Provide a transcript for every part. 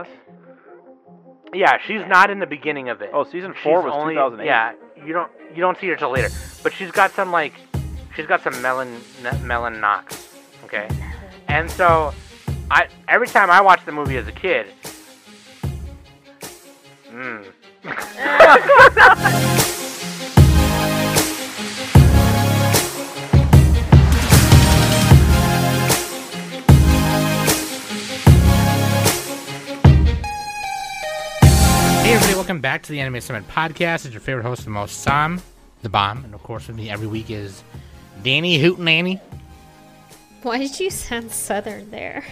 was? Yeah, she's not in the beginning of it. Oh, season She's four was only 2008. yeah. You don't you don't see her till later, but she's got some like she's got some melon melon knocks. Okay, and so I every time I watched the movie as a kid. Mm. Hey everybody, welcome back to the Anime Summit Podcast. It's your favorite host the most, Sam, the bomb, and of course with me every week is Danny Hootenanny. Why did you sound southern there?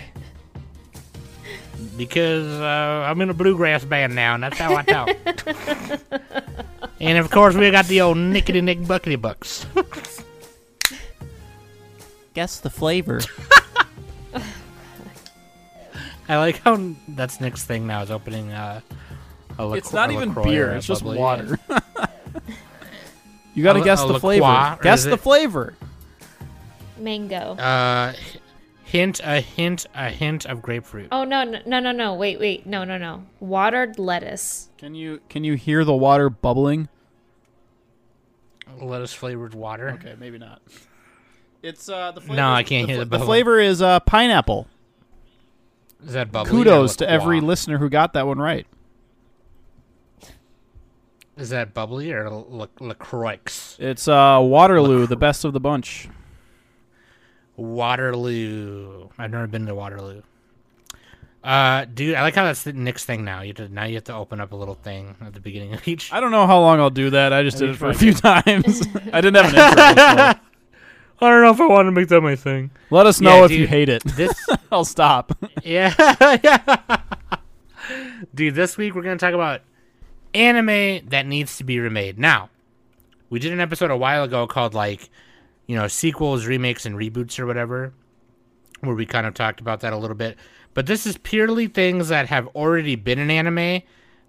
because uh, I'm in a bluegrass band now, and that's how I talk. and of course, we got the old nickety nick buckety bucks. Guess the flavor. I like how that's Nick's thing now is opening uh, a LaCroix. It's not a even beer. It's just bubbly. water. you got to guess a the LaCroix, flavor. or Guess the it- flavor. Mango. Uh, hint, a hint, a hint of grapefruit. oh no, no, no, no, no! Wait, wait, no, no, no! Watered lettuce. Can you can you hear the water bubbling? Lettuce flavored water. Okay, maybe not. It's uh the flavor. No, I can't the, hear the the bubbling. flavor is uh pineapple. Is that bubbly? Kudos or to every listener who got that one right. Is that bubbly or La- LaCroix? It's uh Waterloo, the best of the bunch. Waterloo. I've never been to Waterloo. Uh, dude, I like how that's the Nick's thing now. You have to, now you have to open up a little thing at the beginning of each. I don't know how long I'll do that. I just That'd did it for a fun. few times. I didn't have an intro. I don't know if I want to make that my thing. Let us know Yeah, if you hate it. This, I'll stop. yeah, yeah. Dude, this week we're gonna talk about anime that needs to be remade. Now, we did an episode a while ago called like, you know, sequels, remakes, and reboots or whatever, where we kind of talked about that a little bit. But this is purely things that have already been in anime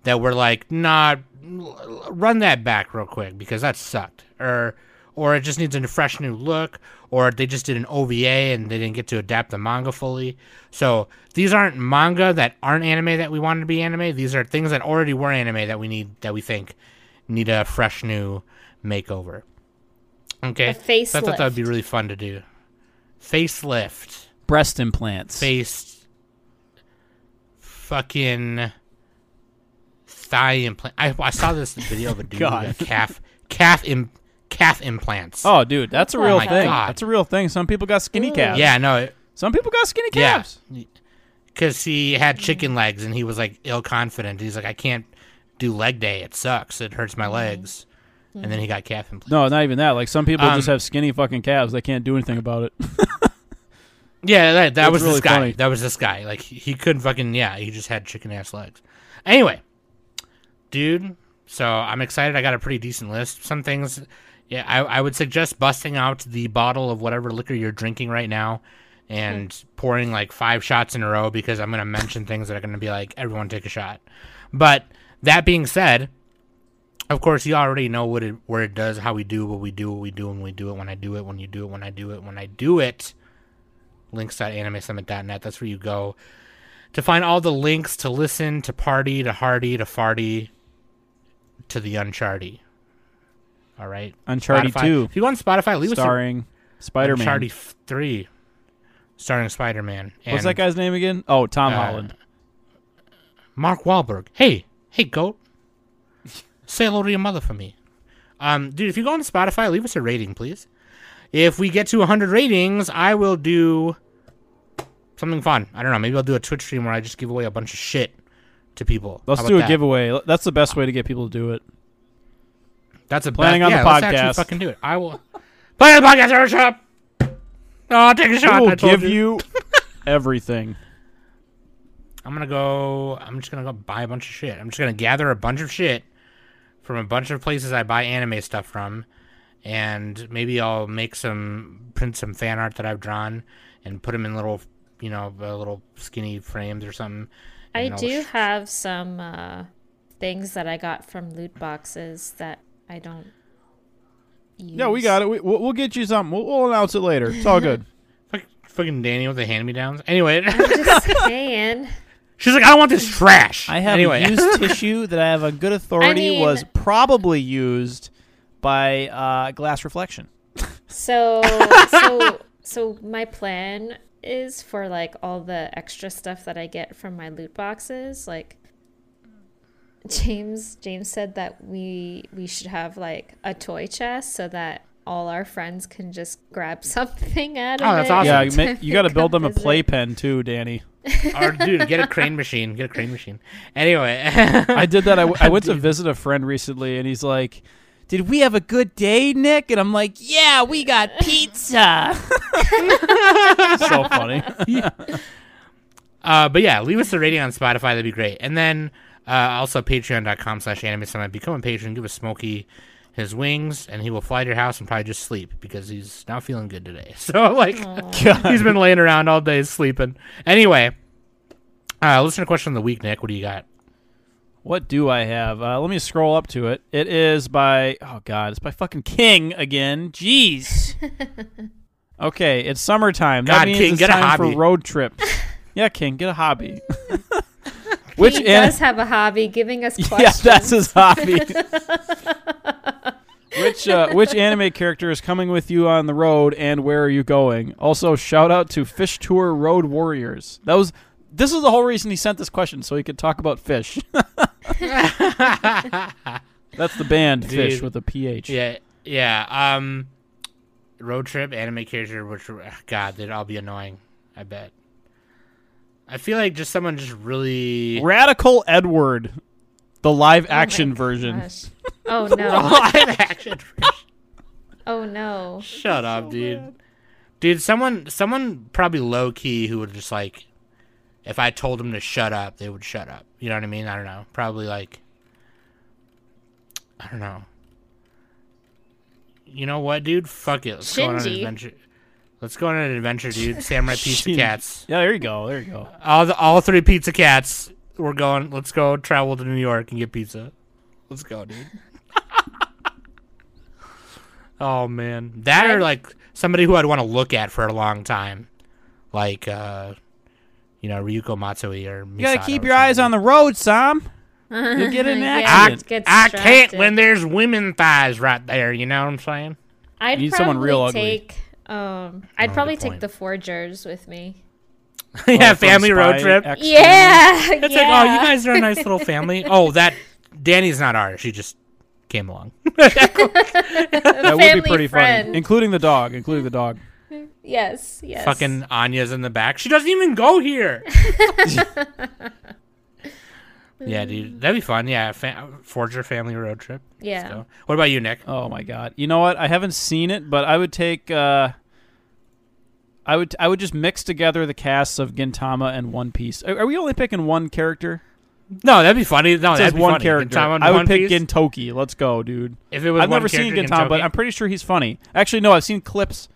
that were like, nah, run that back real quick because that sucked, or or it just needs a fresh new look, or they just did an OVA and they didn't get to adapt the manga fully. So these aren't manga that aren't anime that we wanted to be anime. These are things that already were anime that we need that we think need a fresh new makeover. Okay, A So I thought that would be really fun to do. Facelift, Breast implants. face, fucking thigh implant. I, I saw this video of a dude with a calf calf Im, calf implants. Oh, dude, that's a Oh real my thing. God. That's a real thing. Some people got skinny Ooh. calves. yeah, no, it- Some people got skinny yeah, calves. because he had chicken legs and he was like ill confident. He's like, I can't do leg day. It sucks. It hurts my legs. And then he got calf implants. No, not even that. Like some people Um, just have skinny fucking calves. They can't do anything about it. Yeah, that, that was really this guy. funny. That was this guy. Like he, he couldn't fucking yeah. He just had chicken ass legs. Anyway, dude. So I'm excited. I got a pretty decent list. Some things, yeah. I, I would suggest busting out the bottle of whatever liquor you're drinking right now, and pouring like five shots in a row because I'm gonna mention things that are gonna be like everyone take a shot. But that being said, of course you already know what it where it does, how we do what we do, what we do when we do it, when I do it, when you do it, when I do it, when I do it links.animesummit.net. That's where you go to find all the links to listen, to party, to hardy, to farty, to the uncharty. All right. Uncharted Spotify. 2, If you go on Spotify, leave us a starring us Spider Man. Uncharted f- 3, starring Spider Man. What's that guy's name again? Oh, Tom uh, Holland. Mark Wahlberg. Hey, hey, goat. Say hello to your mother for me. Um, dude, if you go on Spotify, leave us a rating, please. If we get to 100 ratings, I will do something fun. I don't know. Maybe I'll do a Twitch stream where I just give away a bunch of shit to people. Let's do a that? giveaway. That's the best way to get people to do it. That's a Planning bet. on the yeah, let's podcast. fucking do it. I will. Play on the podcast, Eric Shop. Oh, take a shot. We I will give you everything. I'm gonna go. I'm just gonna go buy a bunch of shit. I'm just gonna gather a bunch of shit from a bunch of places I buy anime stuff from, and maybe I'll make some print some fan art that I've drawn and put them in little, you know, uh, little skinny frames or something. I do sh- have some uh, things that I got from loot boxes that I don't use. Yeah, we got it. We, we'll, we'll get you something. We'll, we'll announce it later. It's all good. Fuck- fucking Danny with the hand me downs. Anyway, I'm just saying. She's like, I don't want this trash. I have anyway. used tissue that I have on good authority mean- was probably used by uh, glass reflection. So so so my plan is for like all the extra stuff that I get from my loot boxes, like James James said that we we should have like a toy chest so that all our friends can just grab something out of Oh, that's it. awesome. Yeah, to you, you got to build them a visit. playpen too, Danny. or dude, get a crane machine. Get a crane machine. Anyway, I did that. I, w- I went to visit a friend recently, and he's like, "Did we have a good day, Nick?" And I'm like, "Yeah, we got pizza." so funny. uh, but yeah, leave us a rating on Spotify. That'd be great. And then uh, also patreon.com slash anime summit. Become a patron. Give a Smokey his wings, and he will fly to your house and probably just sleep because he's not feeling good today. So like, he's been laying around all day sleeping. Anyway, uh, to question of the week, Nick. What do you got? What do I have? Uh, let me scroll up to it. It is by oh god, it's by fucking King again. Jeez. okay, it's summertime. God, that means King, it's get a time hobby. for road trips. yeah, King, get a hobby. Which he an- does have a hobby, giving us questions. yeah, that's his hobby. which uh, which anime character is coming with you on the road, and where are you going? Also, shout out to Phish Tour Road Warriors. That was this is the whole reason he sent this question, so he could talk about fish. That's the band Phish with a PH. Yeah, yeah. Um, road trip anime character, which God, they'd all be annoying. I bet. I feel like just someone just really Radical Edward, the live Oh action version. gosh. Oh no. live action. Oh no. Shut up, dude. Dude, someone, someone probably low key who would just like, if I told them to shut up, they would shut up. You know what I mean? I don't know. Probably like, I don't know. You know what, dude? Fuck it. Let's go on an adventure. Let's go on an adventure, dude. Samurai Pizza Cats. Yeah, there you go. There you go. All the all three pizza cats. We're going. Let's go travel to New York and get pizza. Let's go, dude. oh man, that or like somebody who I'd want to look at for a long time, like uh, you know Ryuko Matoi or You gotta keep your eyes on the road, Sam. You'll get in an Yeah. I, accident. Get I can't when there's women thighs right there. You know what I'm saying? I'd need someone real ugly. Take um I'd Oh, probably take the Forgers with me. yeah, Oh, family road trip. X Yeah. It's like, oh, you guys are a nice little family. Oh, that Danny's not ours. She just came along. That would be pretty friend. funny, including the dog. Including the dog. Yes, yes. Fucking Anya's in the back. She doesn't even go here. yeah, dude, that'd be fun. Yeah, fa- Forger family road trip. Yeah. What about you, Nick? Oh my god. You know what? I haven't seen it, but I would take uh I would I would just mix together the casts of Gintama and One Piece. Are, are we only picking one character? No, that'd be funny. No, It that'd says be one funny. character. Gintama I would pick Piece. Gintoki. Let's go, dude. If it was I've never seen Gintama, but I'm pretty sure he's funny. Actually, no, I've seen clips.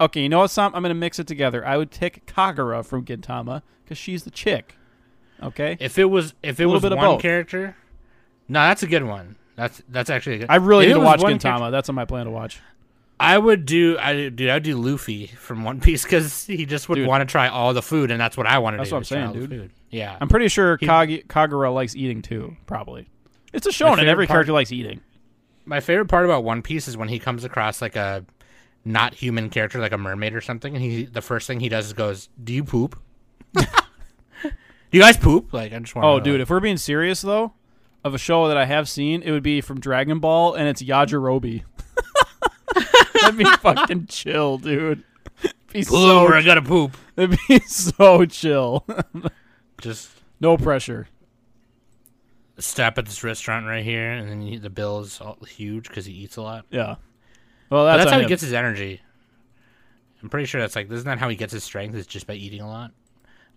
Okay, you know what, Sam? I'm gonna mix it together. I would pick Kagura from Gintama because she's the chick. Okay, If it was, if it was bit one character, no, that's a good one. That's that's actually a good. I really If need to watch Gintama. character- That's on my plan to watch. I would do, I dude, I'd do Luffy from One Piece because he just would Dude. want to try all the food, and that's what I wanted That's to do. what I'm saying, dude. Food. Yeah, I'm pretty sure He- Kagi- Kagura likes eating too. Probably. It's a show, and every part- character likes eating. my favorite part about One Piece is when he comes across like a not human character, like a mermaid or something, and he the first thing he does is goes, "Do you poop? Do you guys poop?" Like I just want. Oh, dude, if we're being serious though, of a show that I have seen, it would be from Dragon Ball, and it's Yajirobe. That'd be fucking chill, dude. Be so, I gotta poop. it'd be so chill. Just no pressure. stop at this restaurant right here, and then you, the bill is all huge because he eats a lot. Yeah. Well, that's, that's how he gets his energy. I'm pretty sure that's like this isn't how he gets his strength? It's just by eating a lot.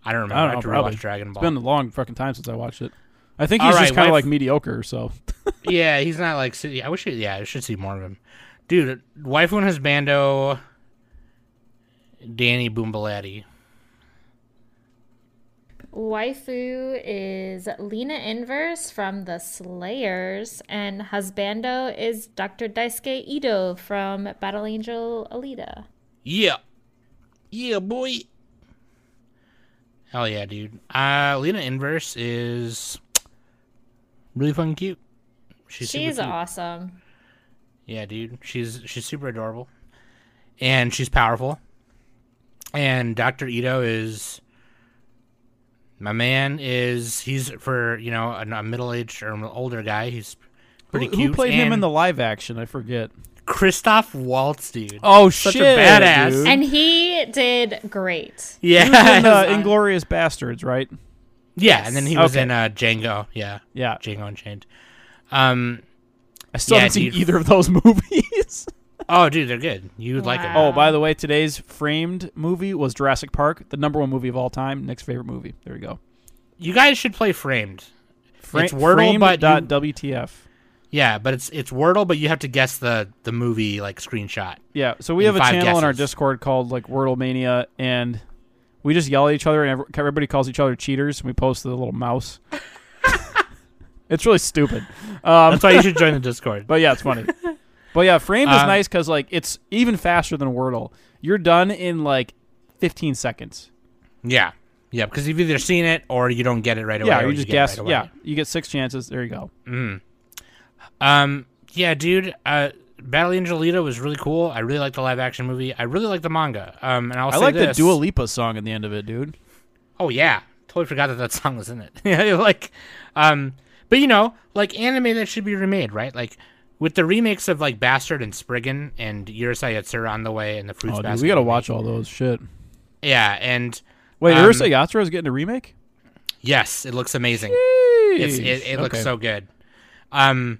I don't remember. I I, don't have to know, probably. rewatch Dragon It's Ball. been a long fucking time since I watched it. I think he's just kind of like mediocre. So yeah, he's not like. I wish. He, yeah, I should see more of him, dude. Waifu and his bando. Danny Boombalatti. Waifu is Lina Inverse from the Slayers, and husbando is Dr. Daisuke Ido from Battle Angel Alita. Yeah, yeah, boy. Hell yeah, dude. Uh, Lina Inverse is really fucking cute. She's, She's cute. awesome. Yeah, dude. She's she's super adorable, and she's powerful. And Doctor Ido is my man. Is he's for you know a, a middle aged or older guy? He's pretty who, cute. who played him in the live action? I forget. Christoph Waltz, dude? Oh shit. Such a badass. dude. And he did great. yeah, He was in uh, Inglourious Basterds, right? yeah, and then he was Okay. in uh, Django. Yeah, Yeah. Django Unchained. Um. I still Yeah, haven't seen either of those movies. Oh, dude, they're good. You would like them. Oh, by the way, today's framed movie was Jurassic Park, the number one movie of all time. Next favorite movie. There we go. You guys should play Framed. Fra- It's Wordle, framed but dot you- WTF. Yeah, but it's it's Wordle, but you have to guess the the movie like screenshot. Yeah, so we have a channel in our. Discord called like Wordle Mania, and we just yell at each other, and everybody calls each other cheaters, and we post the little mouse. It's really stupid. Um, That's why you should join the Discord. But yeah, it's funny. but yeah, framed is Um, nice because like it's even faster than Wordle. You're done in like 15 seconds. Yeah, yeah, because you've either seen it or you don't get it right away. yeah, or you just get it guess. right away. yeah, you get six chances. There you go. Mm. Um. Yeah, dude. Uh, Battle Angel Alita was really cool. I really like the live action movie. I really like the manga. Um, and I'll I say like this. the Dua Lipa song at the end of it, dude. Oh yeah, totally forgot that that song was in it. Yeah, like, um, but you know, like anime that should be remade, right? Like with the remakes of like Bastard and Spriggan and Urusei Yatsura on the way and the Fruits Oh, dude, we gotta watch all those shit. Yeah, and Wait, Um, Urusei Yatsura is getting a remake. yes, it looks amazing. It's, it it looks Okay. so good. Um,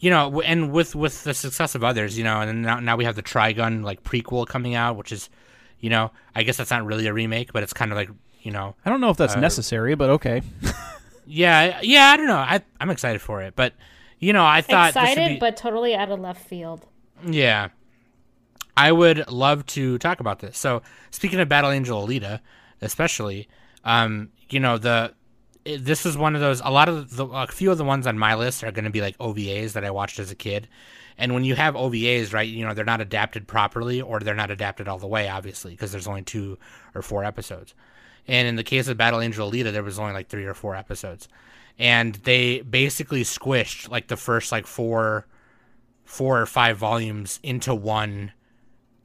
you know, and with with the success of others, you know, and now now we have the Trigun like prequel coming out, which is, you know, I guess that's not really a remake, but it's kind of like you know, I don't know if that's Uh, necessary, but okay. yeah, yeah, I don't know, I I'm excited for it, but you know, I thought Excited, be, but totally out of left field. Yeah. I would love to talk about this. So, speaking of Battle Angel Alita, especially, um, you know, the this is one of those a lot of the a few of the ones on my list are going to be like OVAs that I watched as a kid. And when you have OVAs, right, you know, they're not adapted properly or they're not adapted all the way obviously because there's only 2 or 4 episodes. And in the case of Battle Angel Alita, there was only like 3 or 4 episodes. And they basically squished like the first like 4 four or five volumes into one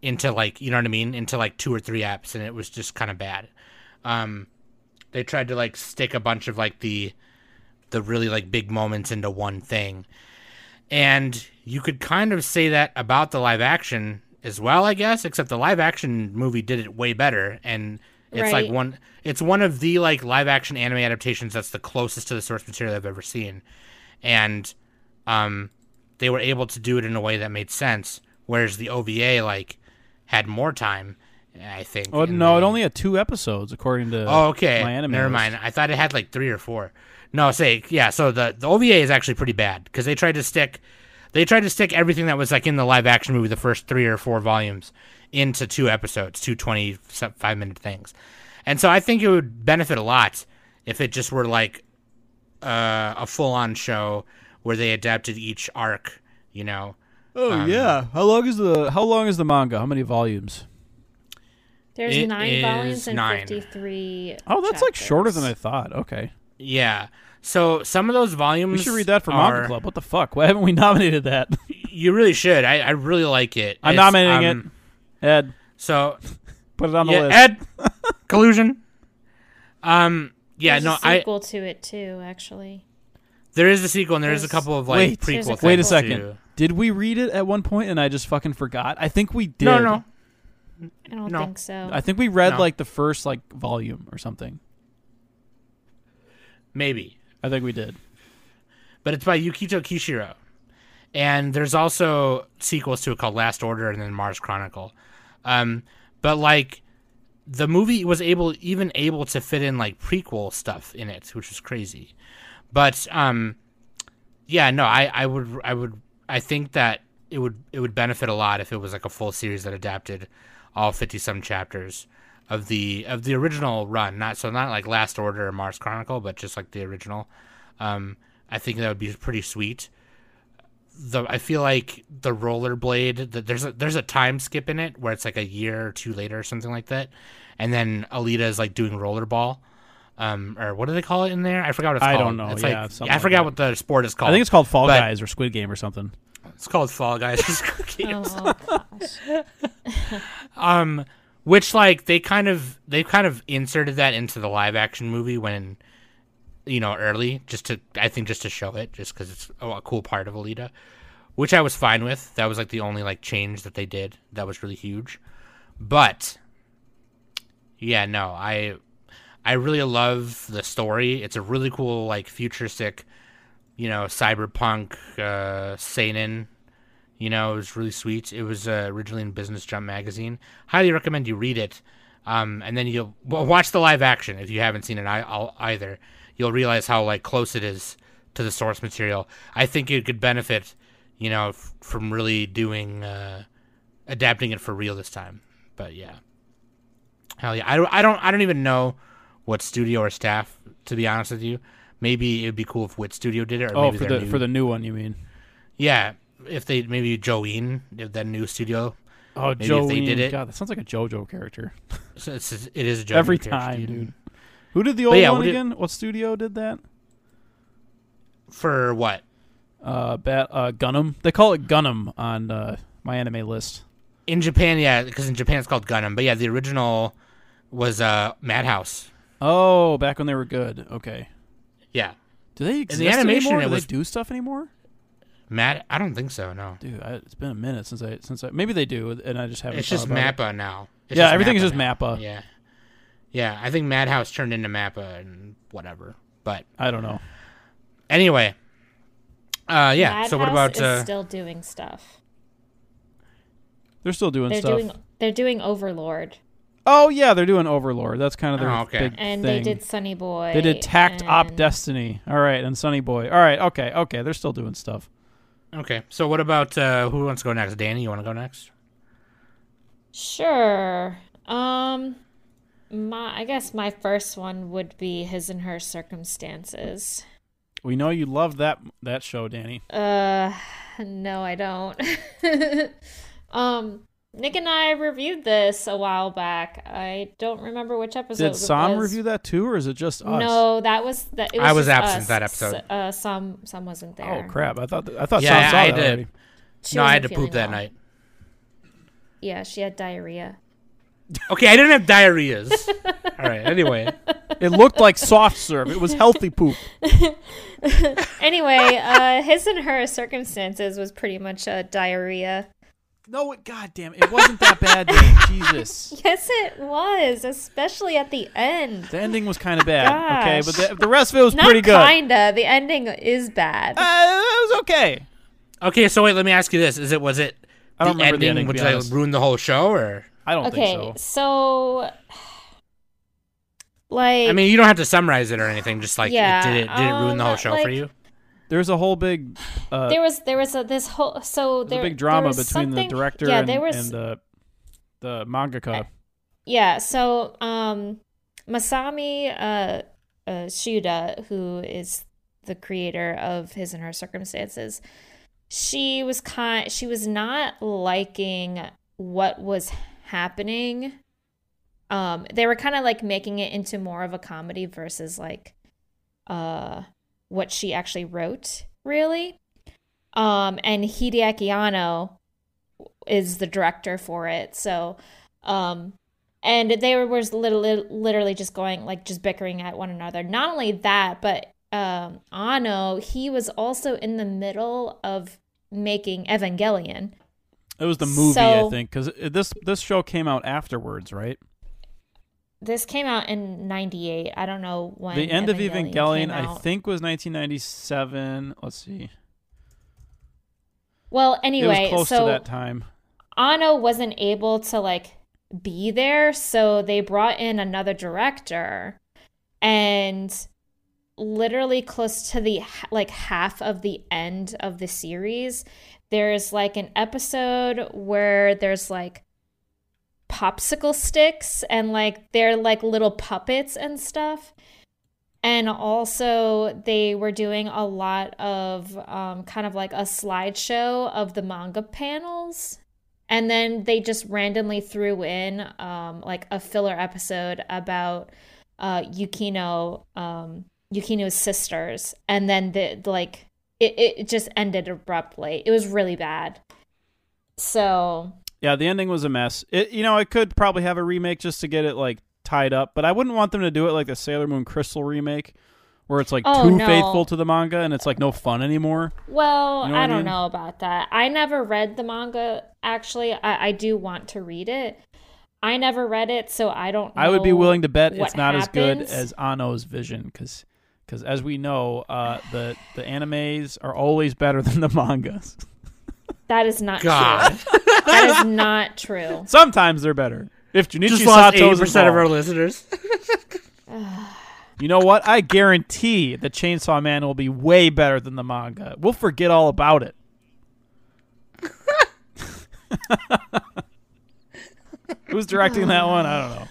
into like you know what I mean into like two or three apps and it was just kind of bad. Um they tried to like stick a bunch of like the the really like big moments into one thing. And you could kind of say that about the live action as well, I guess, except the live action movie did it way better and it's like one it's one of the like live action anime adaptations that's the closest to the source material I've ever seen. And um they were able to do it in a way that made sense, whereas the OVA like had more time. I think. Oh in no, it only had two episodes according to. Oh, okay. my anime Never list. mind. I thought it had like three or four. No, say yeah. So the the OVA is actually pretty bad because they tried to stick, they tried to stick everything that was like in the live action movie, the first three or four volumes, into two episodes, two 25 minute things, and so I think it would benefit a lot if it just were like uh, a full on show where they adapted each arc. You know, Oh Um, yeah. How long is the How long is the manga? How many volumes? There's It nine volumes and nine. 53. Oh, that's like shorter than I thought. Okay. yeah. So some of those volumes We should read that for are, Manga Club. What the fuck? Why haven't we nominated that? You really should. I, I really like it. I'm It's, nominating um, it. Ed, So put it on the yeah, list. Ed, collusion. Um, yeah, There's no, a I sequel to it too, actually. there is a sequel and there is a couple of like Wait. There's a prequel. couple. Wait a second. too. Did we read it at one point and I just fucking forgot? I think we did. No, no, I don't No. think so. I think we read No. like the first like volume or something. maybe, I think we did. but it's by Yukito Kishiro, and there's also sequels to it called Last Order and then Mars Chronicle. Um, but like the movie was able even able to fit in like prequel stuff in it, which was crazy. But um, yeah, no, I, I would I would I think that it would it would benefit a lot if it was like a full series that adapted all fifty some chapters of the of the original run. Not so not like Last Order or Mars Chronicle, but just like the original. Um, I think that would be pretty sweet. The I feel like the rollerblade that there's a there's a time skip in it where it's like a year or two later or something like that, and then Alita is like doing rollerball, um, or what do they call it in there? I forgot what it's I called. don't know. It's Yeah, like something I like forgot that. what the sport is called. I think it's called Fall But- Guys or Squid Game or something. it's called Fall Guys. Oh, gosh. um, which like they kind of they kind of inserted that into the live action movie when, you know, early just to I think just to show it, just because it's a, cool part of Alita, which I was fine with. That was like the only like change that they did that was really huge, but yeah, no, I I really love the story. It's a really cool like futuristic, you know, cyberpunk uh, seinen you know, it was really sweet. It was uh, originally in Business Jump magazine. Highly recommend you read it. Um, and then you'll well, watch the live action if you haven't seen it I, I'll, either. You'll realize how like close it is to the source material. I think it could benefit, you know, f- from really doing uh, adapting it for real this time. But yeah, hell yeah. I don't. I don't. I don't even know what studio or staff. To be honest with you, maybe it'd be cool if Wit Studio did it. Or Oh, maybe for the new- for the new one, you mean? yeah, if they maybe Joeen, if that new studio, Oh, Maybe if they did it- God, that sounds like a JoJo character. so it's, it is a Joeen Every time, dude. Who did the old yeah, one did- again? What studio did that? For what? Uh, Bat uh, Gunnm. They call it Gunnm on uh, my anime list. In Japan, yeah, because in Japan it's called Gundam. But yeah, the original was uh Madhouse. Oh, back when they were good. Okay. Yeah, Do they exist the animation, anymore? it Do was- they do stuff anymore? Mad. I don't think so. No, Dude, I, it's been a minute since I since I maybe they do, and I just haven't. it's just about it. Mappa now. It's Yeah, everything is just now. Mappa. Yeah, yeah. I think Madhouse turned into Mappa and whatever. But I don't know. anyway, uh, yeah. so what Madhouse about uh, still doing stuff? They're still doing They're stuff. doing they're doing Overlord, Oh yeah, they're doing Overlord. That's kind of their Oh, okay. big and thing. they did Sunny Boy. They did Takt Op Destiny. All right, and Sunny Boy. All right, okay, okay. They're still doing stuff. okay? So what about uh, who wants to go next? Danny, you want to go next? Sure. Um, my I guess my first one would be His and Her Circumstances. We know you love that that show, Danny. Uh, no, I don't. um, Nick and I reviewed this a while back. I don't remember which episode. Did it Sam review that too, or is it just us? No, that was that. I was absent us. that episode. S- Uh, some some wasn't there. Oh crap! I thought I thought Yeah, Sam saw I that did. already. She no, I had to feeling poop that night. Yeah, she had diarrhea. Okay, I didn't have diarrheas. All right. Anyway, It looked like soft serve. It was healthy poop. Anyway, uh, his and her circumstances was pretty much uh, diarrhea. No, it, God damn, it wasn't that bad. Danny. Jesus, Yes, it was, especially at the end. the ending was kind of bad. Okay, but the, the rest of it was Not pretty good. kinda. The ending is bad. Uh, it was okay. okay. So wait, let me ask you this: Is it was it I don't the remember the ending, ending, to which be like honest. ruined the whole show, or I don't okay, think so. so like I mean, you don't have to summarize it or anything. Just like Yeah, it, did it did it ruin the um, whole show for like- you? There's a whole big, uh, there was there was a this whole so there's there a big drama was between the director yeah and, there was and the the mangaka. Yeah, so um Masami uh, uh Tsuda, who is the creator of His and Her Circumstances, she was kind she was not liking what was happening. Um they were kind of like making it into more of a comedy versus like uh what she actually wrote, really. Um and Hideaki Anno is the director for it. So um and they were was literally, literally just going like just bickering at one another not only that but um Anno he was also in the middle of making evangelion It was the movie, I think, because this this show came out afterwards, right? this came out in 98 i don't know when the end of evangelion, Evangelion, I think, was 1997. Let's see. well it anyway was close so to that time. Anno wasn't able to like be there, so they brought in another director, and literally close to the like half of the end of the series, there's like an episode where there's like popsicle sticks and like they're like little puppets and stuff. And also, they were doing a lot of um, kind of like a slideshow of the manga panels. And then they just randomly threw in um, like a filler episode about uh, Yukino, um, Yukino's sisters. And then the like it, it just ended abruptly. It was really bad. So Yeah, the ending was a mess. It you know, it could probably have a remake just to get it like tied up, but I wouldn't want them to do it like the Sailor Moon Crystal remake where it's like Oh, too no. faithful to the manga and it's like no fun anymore. Well, You know I I don't know about that. I never read the manga. Actually, I, I do want to read it. I never read it, so I don't. Know I would be willing to bet it's not as good as Anno's vision cuz cuz as we know, uh, the the animes are always better than the mangas. That is not God. true. That is not true. Sometimes they're better. If Junichi Just lost eighty Sato's percent of our listeners. You know what? I guarantee the Chainsaw Man will be way better than the manga. We'll forget all about it. Who's directing that one? I don't know.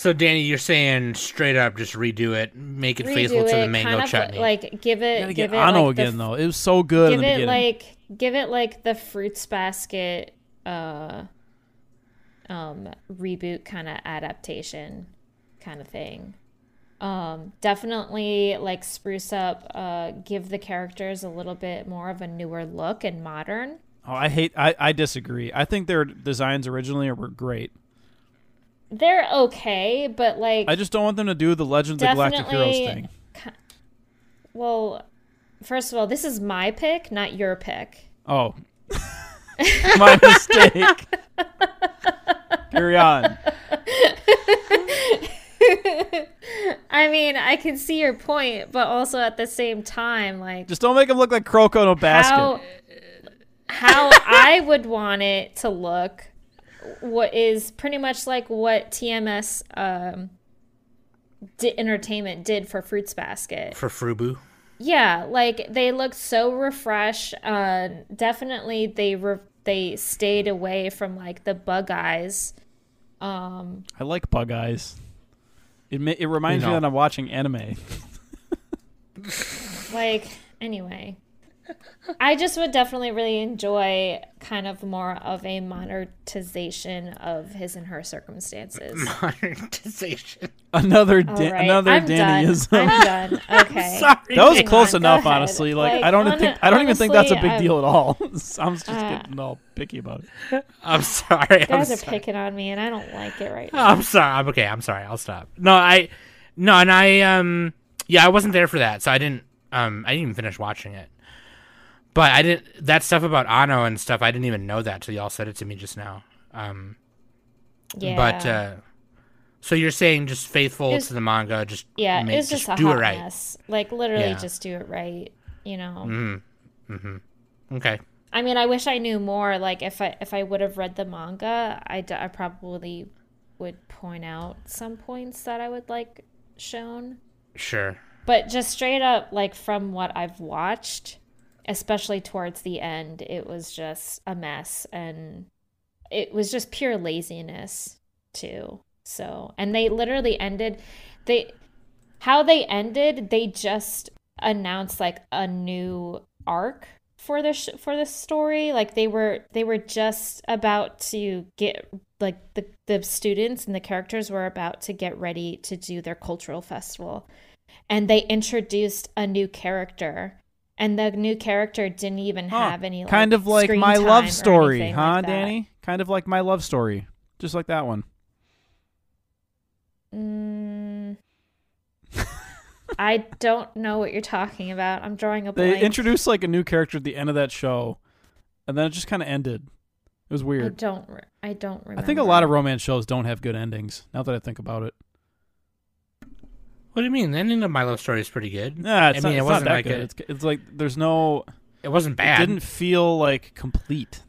So Danny, you're saying straight up, just redo it, make it Redo faithful to the it, mango kind of chutney. like give it, Gotta give get it Anno like the again though. It was so good in give the it beginning. like give it like the fruits basket uh um reboot kind of adaptation kind of thing um definitely like spruce up uh give the characters a little bit more of a newer look and modern oh, I hate. I, I disagree. I think their designs originally were great. They're okay but like I just don't want them to do the Legends of Galactic Heroes thing. well first of all this is my pick not your pick Oh, my mistake. Carry on. I mean, I can see your point, but also at the same time, like Just don't make him look like Croco in a basket. how how I would want it to look, what is pretty much like what TMS um, di- Entertainment did for Fruits Basket. for Frubu. Yeah, like they looked so refreshed. Uh, definitely, they re- they stayed away from like the bug eyes. Um, I like Bug Eyes. It ma- it reminds You me that I'm watching anime. like anyway i just would definitely really enjoy kind of more of a monetization of his and her circumstances Monetization. Another da- right, another I'm Dannyism. done. i'm done okay Sorry. That was Hang close on, enough, honestly. Like, Like, I don't hon- think I don't even think that's a big I'm- deal at all. I'm just Uh, getting all picky about it. I'm sorry. you I'm guys are sorry. picking on me and i don't like it right now I'm sorry. I'm okay. I'm sorry. I'll stop. No, I no, and I um yeah, I wasn't there for that, so I didn't um I didn't even finish watching it. But I didn't that stuff about Anno and stuff. I didn't even know that till y'all said it to me just now. Um, yeah but uh, so you're saying just faithful was- to the manga, just yeah make, it was just, a do it right. mess like literally Yeah. just do it right you know Mm-hmm. Mm-hmm. Okay. I mean, I wish I knew more. Like, if I if I would have read the manga, I, d- I probably would point out some points that I would like shown. Sure. But just straight up, like from what I've watched, especially towards the end, it was just a mess, and it was just pure laziness too. So, and they literally ended they how they ended. They just announced like a new arc for the sh- for the story. Like they were they were just about to get like the the students and the characters were about to get ready to do their cultural festival and they introduced a new character and the new character didn't even Huh. have any like, kind of like my love story, huh, like. Danny? Kind of like my love story, just like that one. Mm, I don't know what you're talking about. I'm drawing a blank. They introduced like a new character at the end of that show, and then it just kind of ended. It was weird. I don't. re- I don't remember. I think a lot of romance shows don't have good endings. Now that I think about it, What do you mean? The ending of my love story is pretty good. nah, it's I mean, not, it wasn't not that like good. a- It's, it's like there's no. It wasn't bad. It didn't feel like complete.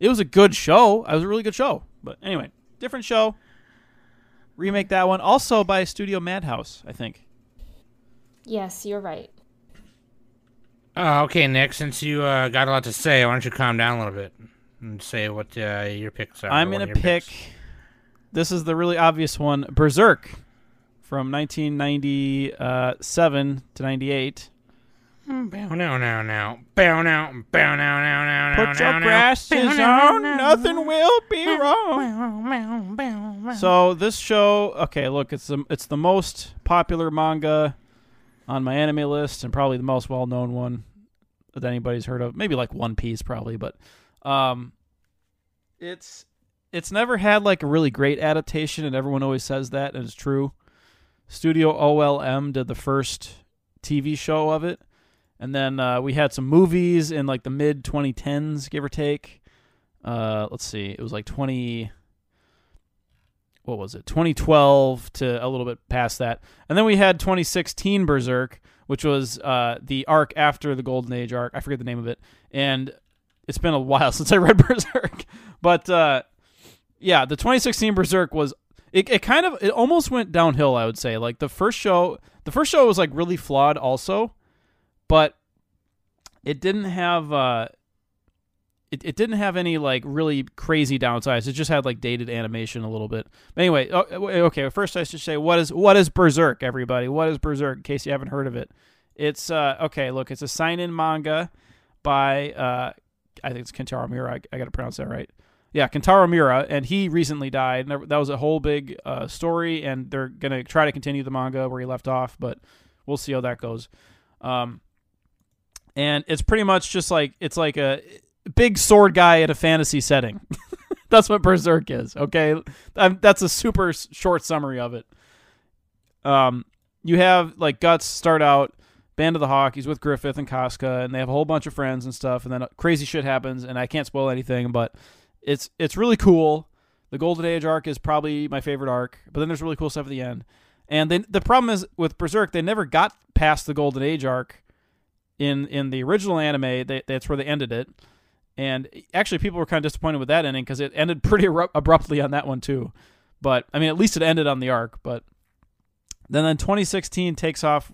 It was a good show. It was a really good show. But anyway, different show. Remake that one also by Studio Madhouse, I think. Yes, you're right. Uh, okay, Nick. Since you uh, got a lot to say, why don't you calm down a little bit and say what uh, your picks are? I'm gonna pick. picks. This is the really obvious one, Berserk, from 1997 to 98. Bow now, now, now. Bow now, bow now, now, now, now. Put your glasses on, nothing will be wrong. So this show, okay, look, it's the it's the most popular manga on my anime list, and probably the most well known one that anybody's heard of. Maybe like One Piece, probably, but um, it's it's never had like a really great adaptation, and everyone always says that, and it's true. Studio OLM did the first TV show of it, and then uh, we had some movies in like the mid 2010s, give or take. Uh, let's see, it was like 20 what was it? 2012 to a little bit past that. And then we had 2016 berserk which was uh, the arc after the golden age arc. I forget the name of it. And it's been a while since i read berserk. But uh, yeah the 2016 berserk was it, it kind of it almost went downhill i would say like the first show the first show was like really flawed also but it didn't have uh it, it didn't have any like really crazy downsides. It just had like dated animation a little bit. But anyway, okay. First, I should say what is what is Berserk, everybody? What is Berserk? In case you haven't heard of it, it's uh okay. Look, it's a seinen manga by uh I think it's Kentaro Miura. I, I got to pronounce that right. Yeah, Kentaro Miura, and he recently died. That was a whole big uh, story, and they're gonna try to continue the manga where he left off, but we'll see how that goes. Um, and it's pretty much just like it's like a big sword guy in a fantasy setting. that's what Berserk is. Okay, um, that's a super short summary of it. Um, you have like Guts start out Band of the Hawk. He's with Griffith and Casca, and they have a whole bunch of friends and stuff. And then crazy shit happens, and I can't spoil anything, but it's it's really cool. The Golden Age arc is probably my favorite arc, but then there's really cool stuff at the end. And then the problem is with Berserk, they never got past the Golden Age arc in in the original anime. They, that's where they ended it. And actually, people were kind of disappointed with that ending because it ended pretty abru- abruptly on that one too. But I mean, at least it ended on the arc. But then, then 2016 takes off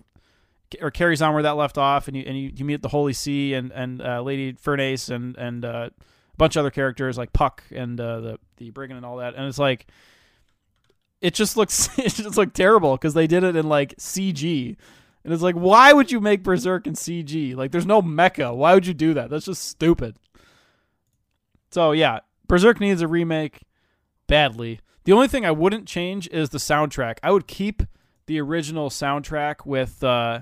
or carries on where that left off, and you and you, you meet the Holy See and and uh, Lady Farnese and and uh, a bunch of other characters like Puck and uh, the the Brigand and all that. And it's like it just looks it just looked terrible because they did it in like CG. And it's like, why would you make Berserk in CG? Like, there's no mecha. Why would you do that? That's just stupid. So yeah, Berserk needs a remake badly. The only thing I wouldn't change is the soundtrack. I would keep the original soundtrack with uh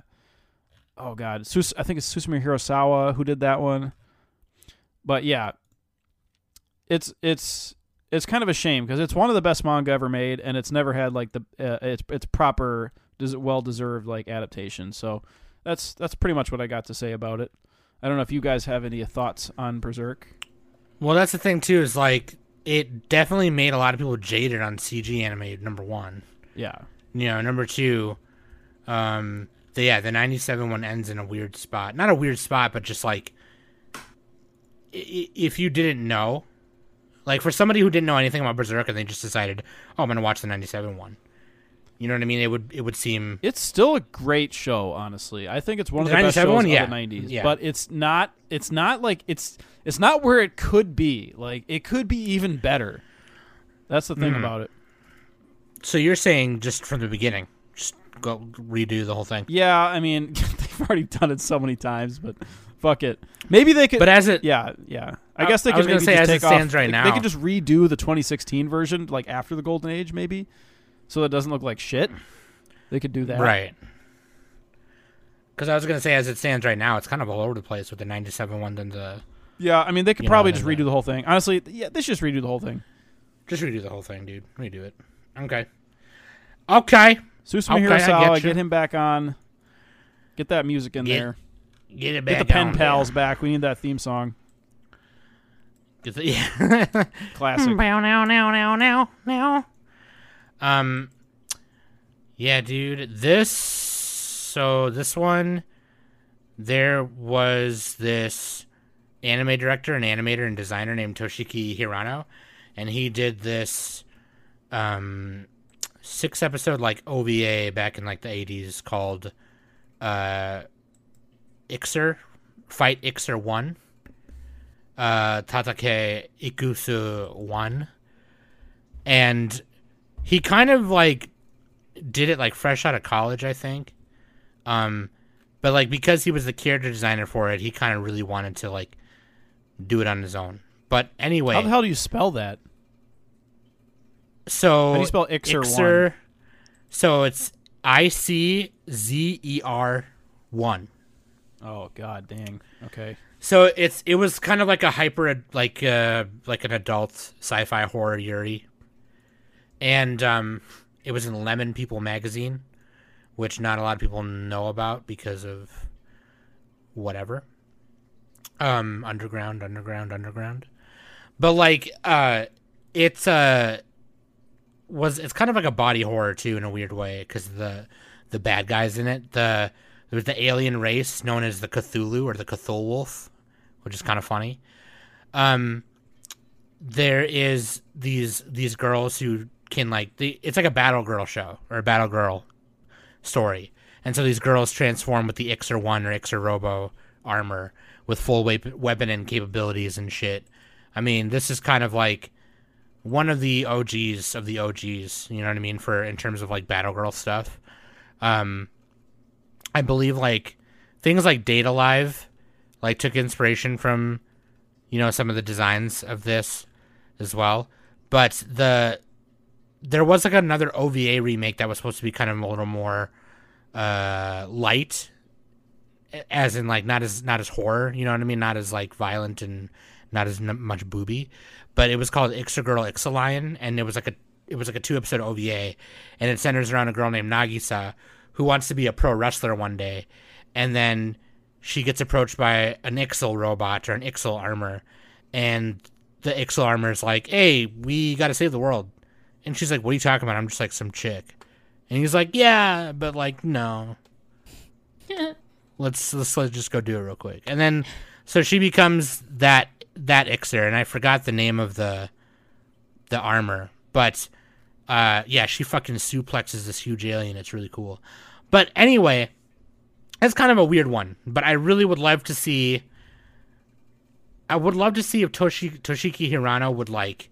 oh god, Sus- I think it's Susumu Hirasawa who did that one. But yeah, it's it's it's kind of a shame because it's one of the best manga ever made, and it's never had like the uh, it's it's proper, well deserved like adaptation. So that's that's pretty much what I got to say about it. I don't know if you guys have any thoughts on Berserk. Well, that's the thing too. Is like it definitely made a lot of people jaded on CG anime. Number one, Yeah, you know. Number two, um, the yeah, the '97 one ends in a weird spot. Not a weird spot, but just like if you didn't know, like for somebody who didn't know anything about Berserk and they just decided, oh, I'm gonna watch the '97 one. You know what I mean? It would it would seem it's still a great show. Honestly, I think it's one of The the best shows one? of Yeah. the '90s. Yeah. But it's not. It's not like it's. It's not where it could be. Like it could be even better. That's the thing Mhm. about it. so. You're saying just from the beginning, just go redo the whole thing. Yeah, I mean they've already done it so many times, but fuck it. Maybe they could. But as it Yeah, yeah. I I- guess they could maybe say, just as it take off- right they- now- They could just redo the 2016 version, like after the Golden Age, maybe, so it doesn't look like shit. They could do that, Right. Because I was gonna say, as it stands right now, it's kind of all over the place with the '97 one and the Yeah, I mean they could You know, probably just redo the whole thing. Honestly, yeah, they should just redo the whole thing. just redo the whole thing, dude. Redo it. Okay. Okay. Susumu Okay, Hirasawa, get get, him back on. Get that music in Get- there. Get it back. Get the pen pals there. back. We need that theme song. Yeah. Classic. Bow now now now now now. Um. Yeah, dude. This. So this one, there was this anime director and animator and designer named Toshiki Hirano, and he did this um six episode like OVA back in like the eighties called uh Iczer Fight Iczer One. Uh Tatake Ikusu One. And he kind of like did it like fresh out of college, I think. Um, but like because he was the character designer for it, he kind of really wanted to like do it on his own. But anyway, How the hell do you spell that? so How do you spell Iczer Iczer- So it's I C Z E R one. Oh god, dang. Okay. So it's it was kind of like a hyper like uh like an adult sci-fi horror Yuri. And um it was in Lemon People magazine, which not a lot of people know about because of whatever. Um underground, underground, underground. But like uh it's uh was it's kind of like a body horror too in a weird way cuz the the bad guys in it, the there's the alien race known as the Cthulhu or the Cthulhu Wolf, which is kind of funny. Um, there is these these girls who can like the it's like a battle girl show or a battle girl story, and so these girls transform with the Iczer One or Iczer Robo armor with full weapon and capabilities and shit. I mean, this is kind of like one of the OGs of the OGs. You know what I mean for in terms of like battle girl stuff. Um, I believe like things like Date A Live like took inspiration from you know some of the designs of this as well. But the there was like another OVA remake that was supposed to be kind of a little more uh light as in like not as not as horror, you know what I mean? Not as like violent and not as much booby, but it was called Iczer Girl Iczelion and it was like a it was like a two episode OVA and it centers around a girl named Nagisa who wants to be a pro wrestler one day and then she gets approached by an Ixel robot or an Ixel armor and the Ixel armor is like, "Hey, we got to save the world." And she's like, "What are you talking about? I'm just like some chick." And he's like, "Yeah, but like no." let's let's let's just go do it real quick. And then so she becomes that that Iczer, and I forgot the name of the the armor, but uh yeah, she fucking suplexes this huge alien. It's really cool. But anyway, it's kind of a weird one, but I really would love to see I would love to see if Toshi Toshiki Hirano would like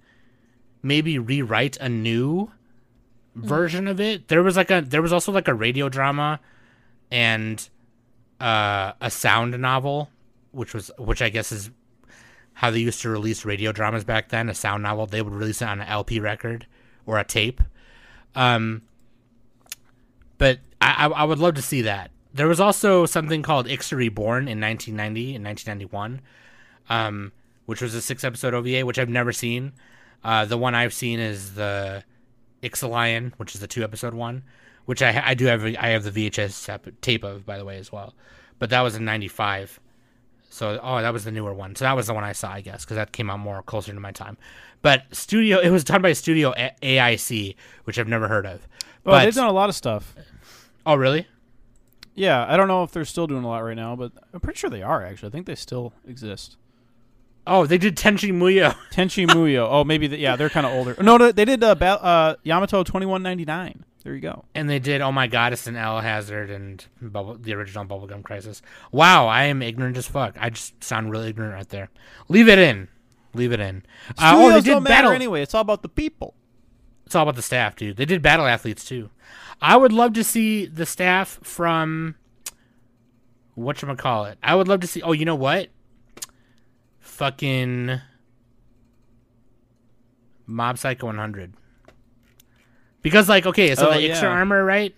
maybe rewrite a new version of it. There was like a there was also like a radio drama and uh, a sound novel, which was which I guess is how they used to release radio dramas back then. A sound novel they would release it on an LP record or a tape. Um, but I, I would love to see that. There was also something called Iczer Reborn in 1990 and 1991, um, which was a six episode OVA, which I've never seen. Uh, the one I've seen is the Iczelion, which is the two episode one, which I I do have I have the VHS tape of by the way as well, but that was in '95. So oh that was the newer one. So that was the one I saw I guess because that came out more closer to my time. But studio it was done by Studio AIC, which I've never heard of. Oh, but they've done a lot of stuff. oh really? Yeah, I don't know if they're still doing a lot right now, but I'm pretty sure they are actually. I think they still exist. Oh they did Tenchi Muyo. Tenchi Muyo. Oh, maybe the, yeah, they're kind of older. No, no, they did uh, ba- uh, Yamato 2199. There you go. And they did Oh My Goddess and El Hazard and Bubble, the original Bubblegum Crisis. Wow, I am ignorant as fuck. I just sound really ignorant right there. Leave it in. Leave it in. Uh, oh, they did don't matter Battle. anyway. It's all about the people. It's all about the staff, dude. They did Battle Athletes too. I would love to see the staff from what you call it. I would love to see. Oh, you know what? Fucking Mob Psycho 100. Because like, okay, so Oh, the yeah. Iczer armor, right?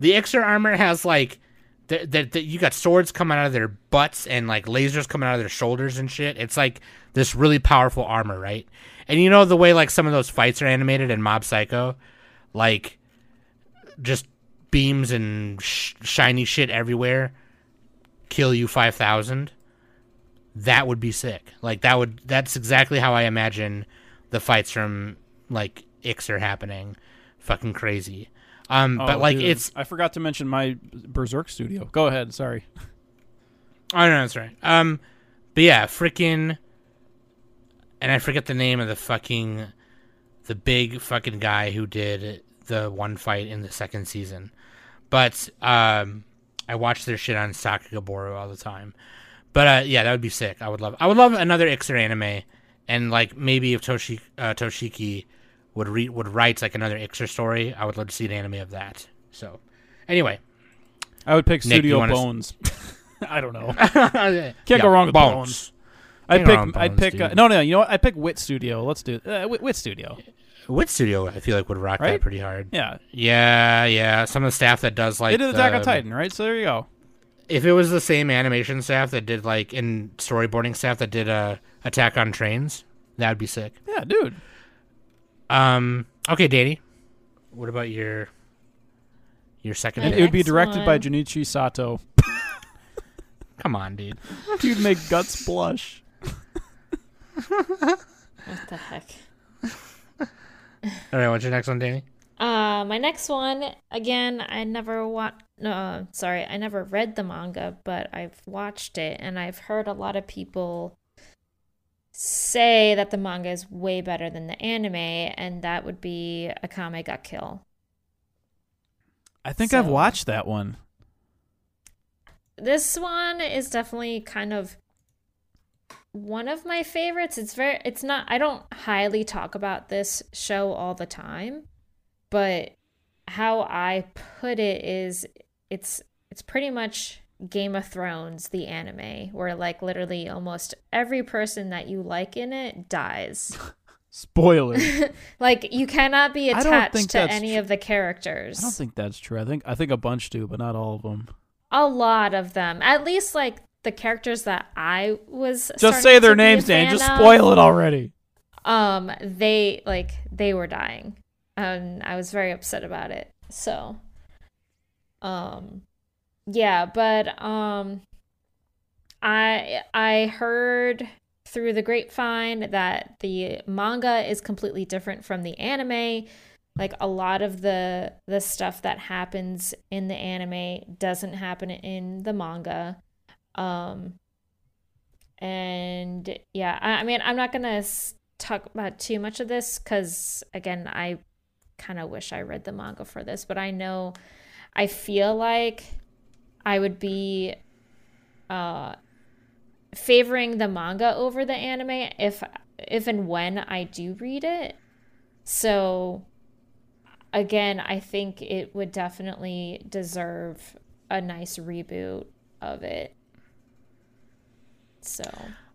The Iczer armor has like, the, the, the, you got swords coming out of their butts and like lasers coming out of their shoulders and shit. It's like this really powerful armor, right? And you know the way like some of those fights are animated in Mob Psycho, like just beams and sh- shiny shit everywhere, kill you five thousand. That would be sick. Like that would. That's exactly how I imagine the fights from like Iczer happening. Fucking crazy. Um, but Oh, like dude, it's I forgot to mention my Berserk studio. Go ahead. Sorry. Oh no, that's right. Um, but yeah, freaking, and I forget the name of the fucking, the big fucking guy who did the one fight in the second season, but um, I watch their shit on Sakugabooru all the time. But uh, yeah, that would be sick. I would love. I would love another Iczer anime, and like maybe if Toshi uh, Toshiki would read would write like another Iczer story, I would love to see an anime of that. So, anyway, I would pick Nick, Studio you wanna s- Bones. I don't know. can't Can't go wrong with Bones. I'd Can't pick. I'd pick. Uh, no, no. You know what? I'd pick Wit Studio. Let's do uh, Wit, Wit Studio. Wit Studio, I feel like would rock that pretty hard. Yeah, Yeah, yeah. Some of the staff that does like they did Attack on the- Titan, right? So there you go. If it was the same animation staff that did like in storyboarding staff that did uh, Attack on Trains, that would be sick. Yeah, dude. Um. Okay, Danny. What about your your second? My And pick? it would be next directed by one. Junichi Sato. Come on, dude. Dude, make guts blush. What the heck? All right, what's your next one, Danny? Uh, my next one again. I never watched. No, uh, sorry, I never read the manga, but I've watched it, and I've heard a lot of people say that the manga is way better than the anime, and that would be Akame ga Kill. I think I've watched that one. This one is definitely kind of one of my favorites. It's very it's not I don't highly talk about this show all the time, but how I put it is it's it's pretty much Game of Thrones the anime where like literally almost every person that you like in it dies. Spoiler. like you cannot be attached to any tr- of the characters. I don't think that's true. I think I think a bunch do, but not all of them. a lot of them. At least like the characters that I was Just say their names, Dan. Just of, spoil it already. Um, they like they were dying, and I was very upset about it. So, um, yeah, but um, I I heard through the grapevine that the manga is completely different from the anime. Like a lot of the the stuff that happens in the anime doesn't happen in the manga. Um and yeah, I, I mean, I'm not gonna talk about too much of this because again, I kind of wish I read the manga for this, but I know I feel like I would be uh favoring the manga over the anime if if and when I do read it. So again, I think it would definitely deserve a nice reboot of it. So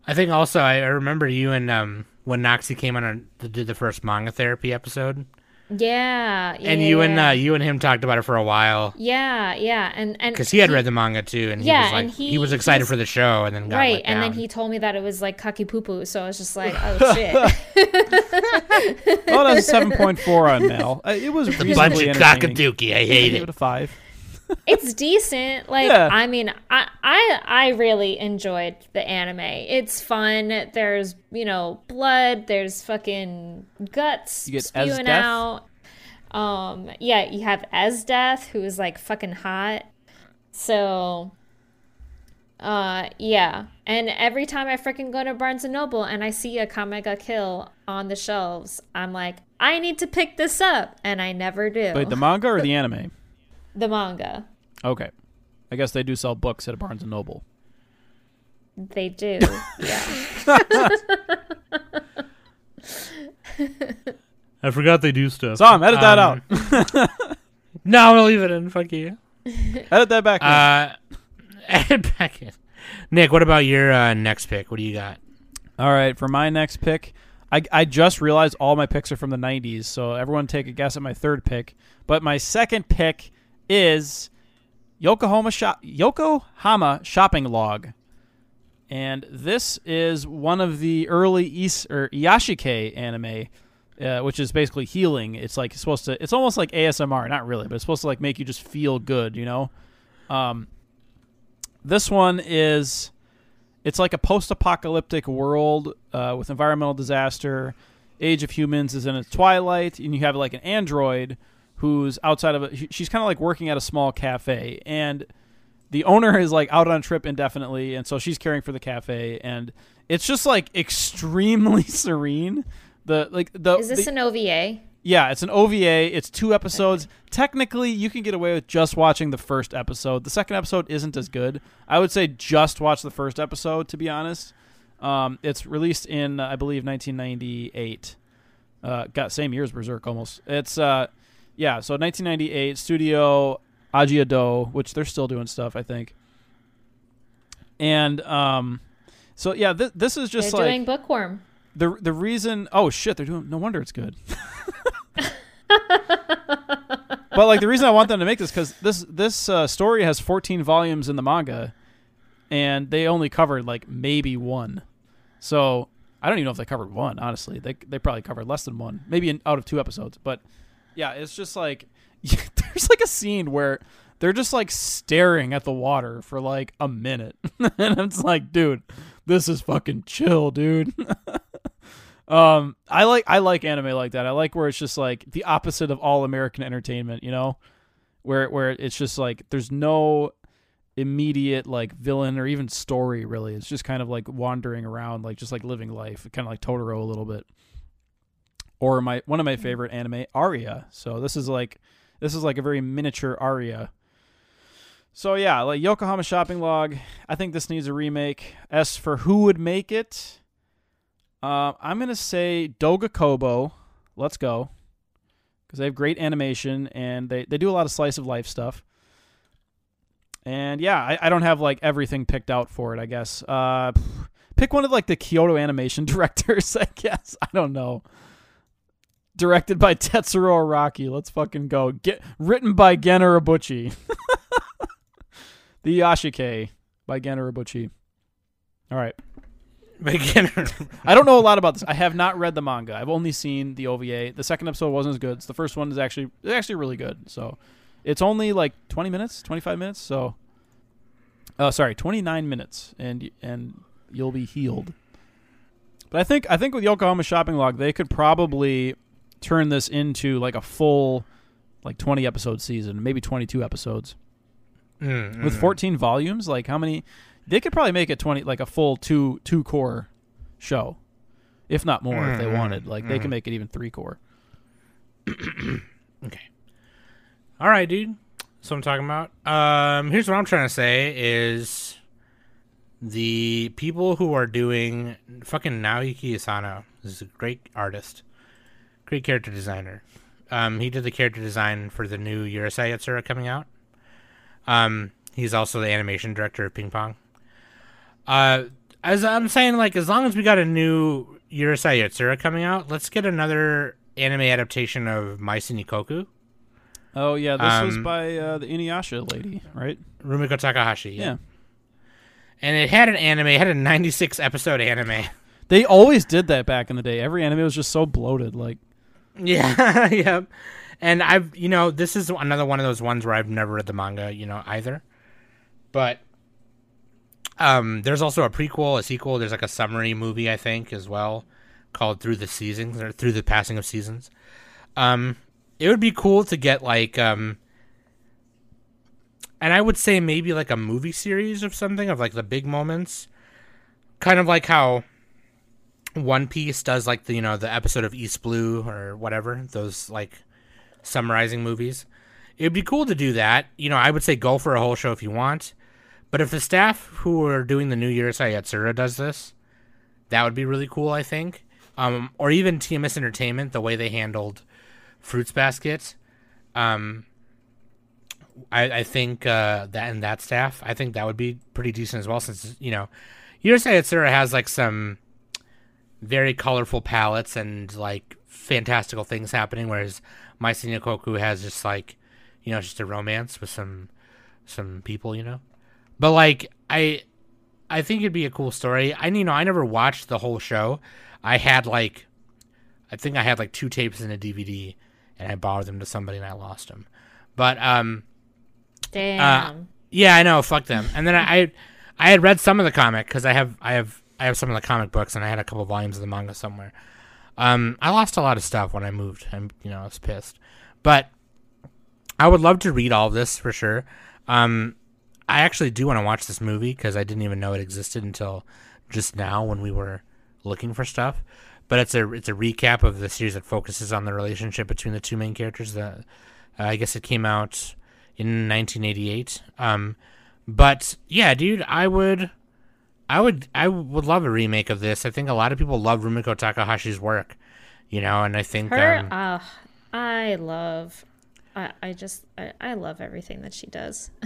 I think also I I remember you and um when Noxie came on our, to do the first manga therapy episode, yeah, yeah and you and yeah. uh, you and him talked about it for a while yeah, yeah, and and because he had read the manga too, and he Yeah, was like and he, he- was excited for the show, and then got right, let and then he told me that it was like kaki poo poo, so I was just like, oh shit. Oh, that's a seven point four on Mal. Uh, It was the reasonably bunch of entertaining. cockadookie. I I hate gave it. a five. It's decent. Like Yeah. I mean, I I I really enjoyed the anime. It's fun. There's you know blood. There's fucking guts You get spewing out. Um, yeah, you have Esdeath who is like fucking hot. So, uh, yeah. And every time I freaking go to Barnes and Noble and I see Akame ga Kill on the shelves, I'm like, I need to pick this up, and I never do. Wait, the manga or the anime? The manga. Okay, I guess they do sell books at a Barnes and Noble. They do. yeah. I forgot they do stuff. Tom, edit that Um, out. No, I'm gonna leave it in. Fuck you. edit that back. in. Uh, add back in. Nick, what about your uh, next pick? What do you got? All right, for my next pick, I, I just realized all my picks are from the 90s, so everyone take a guess at my third pick. But my second pick is Yokohama shop Yokohama Shopping Log. And this is one of the early Is or iyashikei anime, uh, which is basically healing. It's like supposed to it's almost like ASMR, not really, but it's supposed to like make you just feel good, you know? Um this one is it's like a post-apocalyptic world uh, with environmental disaster. Age of Humans is in its twilight, and you have like an android who's outside of a. She's kind of like working at a small cafe, and the owner is like out on a trip indefinitely, and so she's caring for the cafe, and it's just like extremely serene. The like the Is this the- an OVA? yeah, it's an OVA. It's two episodes. Technically, you can get away with just watching the first episode. The second episode isn't as good. I would say just watch the first episode, to be honest. Um, it's released in, uh, I believe, 1998. Uh, got same year as Berserk almost. It's uh, yeah, so 1998 Studio Ajiado, which they're still doing stuff, I think. And um, so yeah, th- this is just They're like doing Bookworm. the the reason. Oh shit, they're doing. No wonder it's good. but like the reason I want them to make this because this this uh, story has 14 volumes in the manga, and they only covered like maybe one. So I don't even know if they covered one. Honestly, they they probably covered less than one, maybe in, out of two episodes. But yeah, it's just like there's like a scene where they're just like staring at the water for like a minute, and it's like, dude, this is fucking chill, dude. um, I like I like anime like that. I like where it's just like the opposite of all American entertainment, you know, where where it's just like there's no immediate like villain or even story really. It's just kind of like wandering around, like just like living life, kind of like Totoro a little bit. Or my one of my favorite anime, Aria. So this is like this is like a very miniature Aria. So yeah, like Yokohama Shopping Log. I think this needs a remake. As for who would make it, uh, I'm gonna say Doga Kobo. Let's go, because they have great animation and they they do a lot of slice of life stuff. And yeah, I, I don't have like everything picked out for it. I guess uh, pick one of like the Kyoto animation directors. I guess I don't know. Directed by Tetsuro Araki. Let's fucking go. Get written by Gen Urobuchi. the iyashikei by Gen Urobuchi. All right. Beginner. I don't know a lot about this. I have not read the manga. I've only seen the OVA. The second episode wasn't as good. The first one is actually it's actually really good. So it's only like 20 minutes, 25 minutes. So uh sorry, 29 minutes and and you'll be healed. But I think I think with Yokohama Shopping Log, they could probably turn this into like a full like 20 episode season, maybe 22 episodes. Mm, With mm. 14 volumes, like how many they could probably make it 20 like a full two two core show. If not more if they Mm, wanted. Like they mm. can make it even 3 core. Okay. All right, dude. So I'm talking about. Um, here's what I'm trying to say is the people who are doing fucking Naoki Asano is a great artist, great character designer. Um, he did the character design for the new Urusei Yatsura coming out. Um, he's also the animation director of Ping Pong. Uh, as I'm saying, like as long as we got a new Urusei Yatsura coming out, let's get another anime adaptation of Maison Ikkoku. Oh yeah, this was Um, by uh, the Inuyasha lady, right? Rumiko Takahashi. Yeah. And it had an anime, it had a 96 episode anime. They always did that back in the day. Every anime was just so bloated like Yeah, yep. And I've, you know, this is another one of those ones where I've never read the manga, you know, either. But um there's also a prequel, a sequel, there's like a summary movie I think as well called Through the Seasons or Through the Passing of Seasons. Um it would be cool to get like um and I would say maybe like a movie series of something of like the big moments. Kind of like how One Piece does like the you know the episode of East Blue or whatever those like summarizing movies. It'd be cool to do that. You know, I would say go for a whole show if you want. But if the staff who are doing the New Year's Yatsura does this, that would be really cool. I think, um, or even TMS Entertainment, the way they handled Fruits Basket. Um, I, I think uh, that and that staff, I think that would be pretty decent as well. Since you know, Urusei Yatsura has like some very colorful palettes and like fantastical things happening, whereas Maison Ikkoku has just like you know just a romance with some some people, you know. But like I I think it'd be a cool story. I you know I never watched the whole show. I had like I think I had like two tapes and a DVD, and I borrowed them to somebody and I lost them. But um Damn. yeah, I know. Fuck them. And then I, I, I had read some of the comic because I have, I have, I have some of the comic books, and I had a couple volumes of the manga somewhere. Um, I lost a lot of stuff when I moved. I'm, you know, I was pissed, but I would love to read all of this for sure. Um, I actually do want to watch this movie because I didn't even know it existed until just now when we were looking for stuff. But it's a it's a recap of the series that focuses on the relationship between the two main characters. The uh, I guess it came out in 1988. Um, but yeah, dude, I would, I would, I would love a remake of this. I think a lot of people love Rumiko Takahashi's work, you know, and I think Her, um, uh, I love I, I just I, I love everything that she does.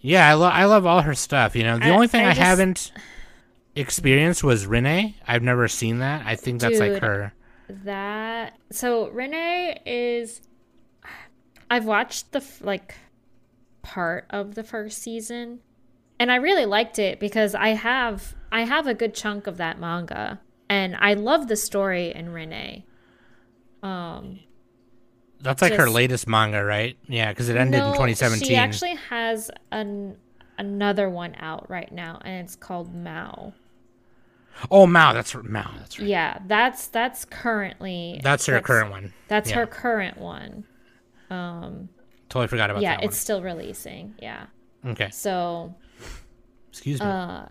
Yeah, I love I love all her stuff. You know, the I- only thing I I, just- haven't experienced was Rin-ne. I've never seen that. I think that's like her. that so Rin-ne is I've watched the like part of the first season and I really liked it because I have I have a good chunk of that manga and I love the story in Rin-ne. Um That's like her latest manga, right? Yeah, because it ended in 2017. She actually has an another one out right now and it's called Mao. oh, Mao. That's Mao. That's right. Yeah, that's that's currently That's her current one. That's yeah. her current one. Um Totally forgot about that. yeah, it's still releasing. Yeah. Okay. So, Excuse me. uh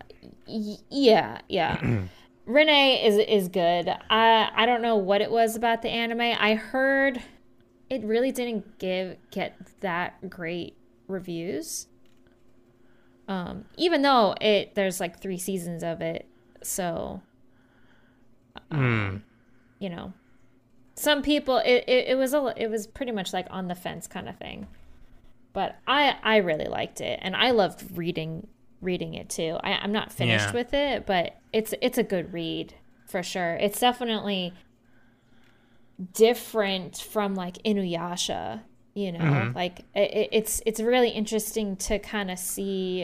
y- yeah, yeah. Rin-ne is is good. I I don't know what it was about the anime. I heard it really didn't give get that great reviews. Um even though it there's like 3 seasons of it. So, Hmm. you know, some people it, it, it was a it was pretty much like on the fence kind of thing but i i really liked it and i loved reading reading it too I, i'm not finished Yeah. with it but it's it's a good read for sure it's definitely different from like inuyasha you know mm-hmm. like it, it's it's really interesting to kind of see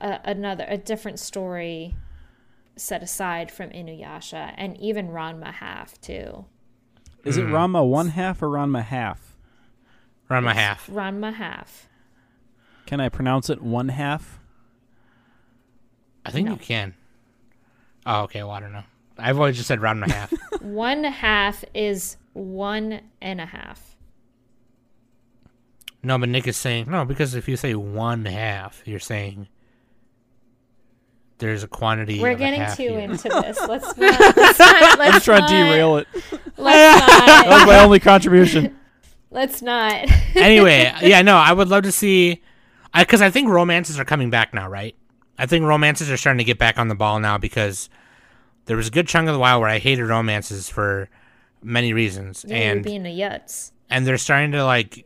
a, another a different story set aside from inuyasha and even ranma half too Is it mm. Ranma one half or Ranma half? Around my half. ranma half Can I pronounce it one half? I think No. you can. Oh, okay. Well, I don't know. I've always just said round and a half. One half is one and a half. no, but Nick is saying no because if you say one half, you're saying there's a quantity. We're of a getting half too here. into this. Let's not. Let's not. Let's I'm trying not, to derail it. Let's That was my only contribution. Let's not. anyway, yeah, no, I would love to see, because I, think romances are coming back now, right? I think romances are starting to get back on the ball now because there was a good chunk of the while where I hated romances for many reasons, Yeah, and being a yutz. and they're starting to like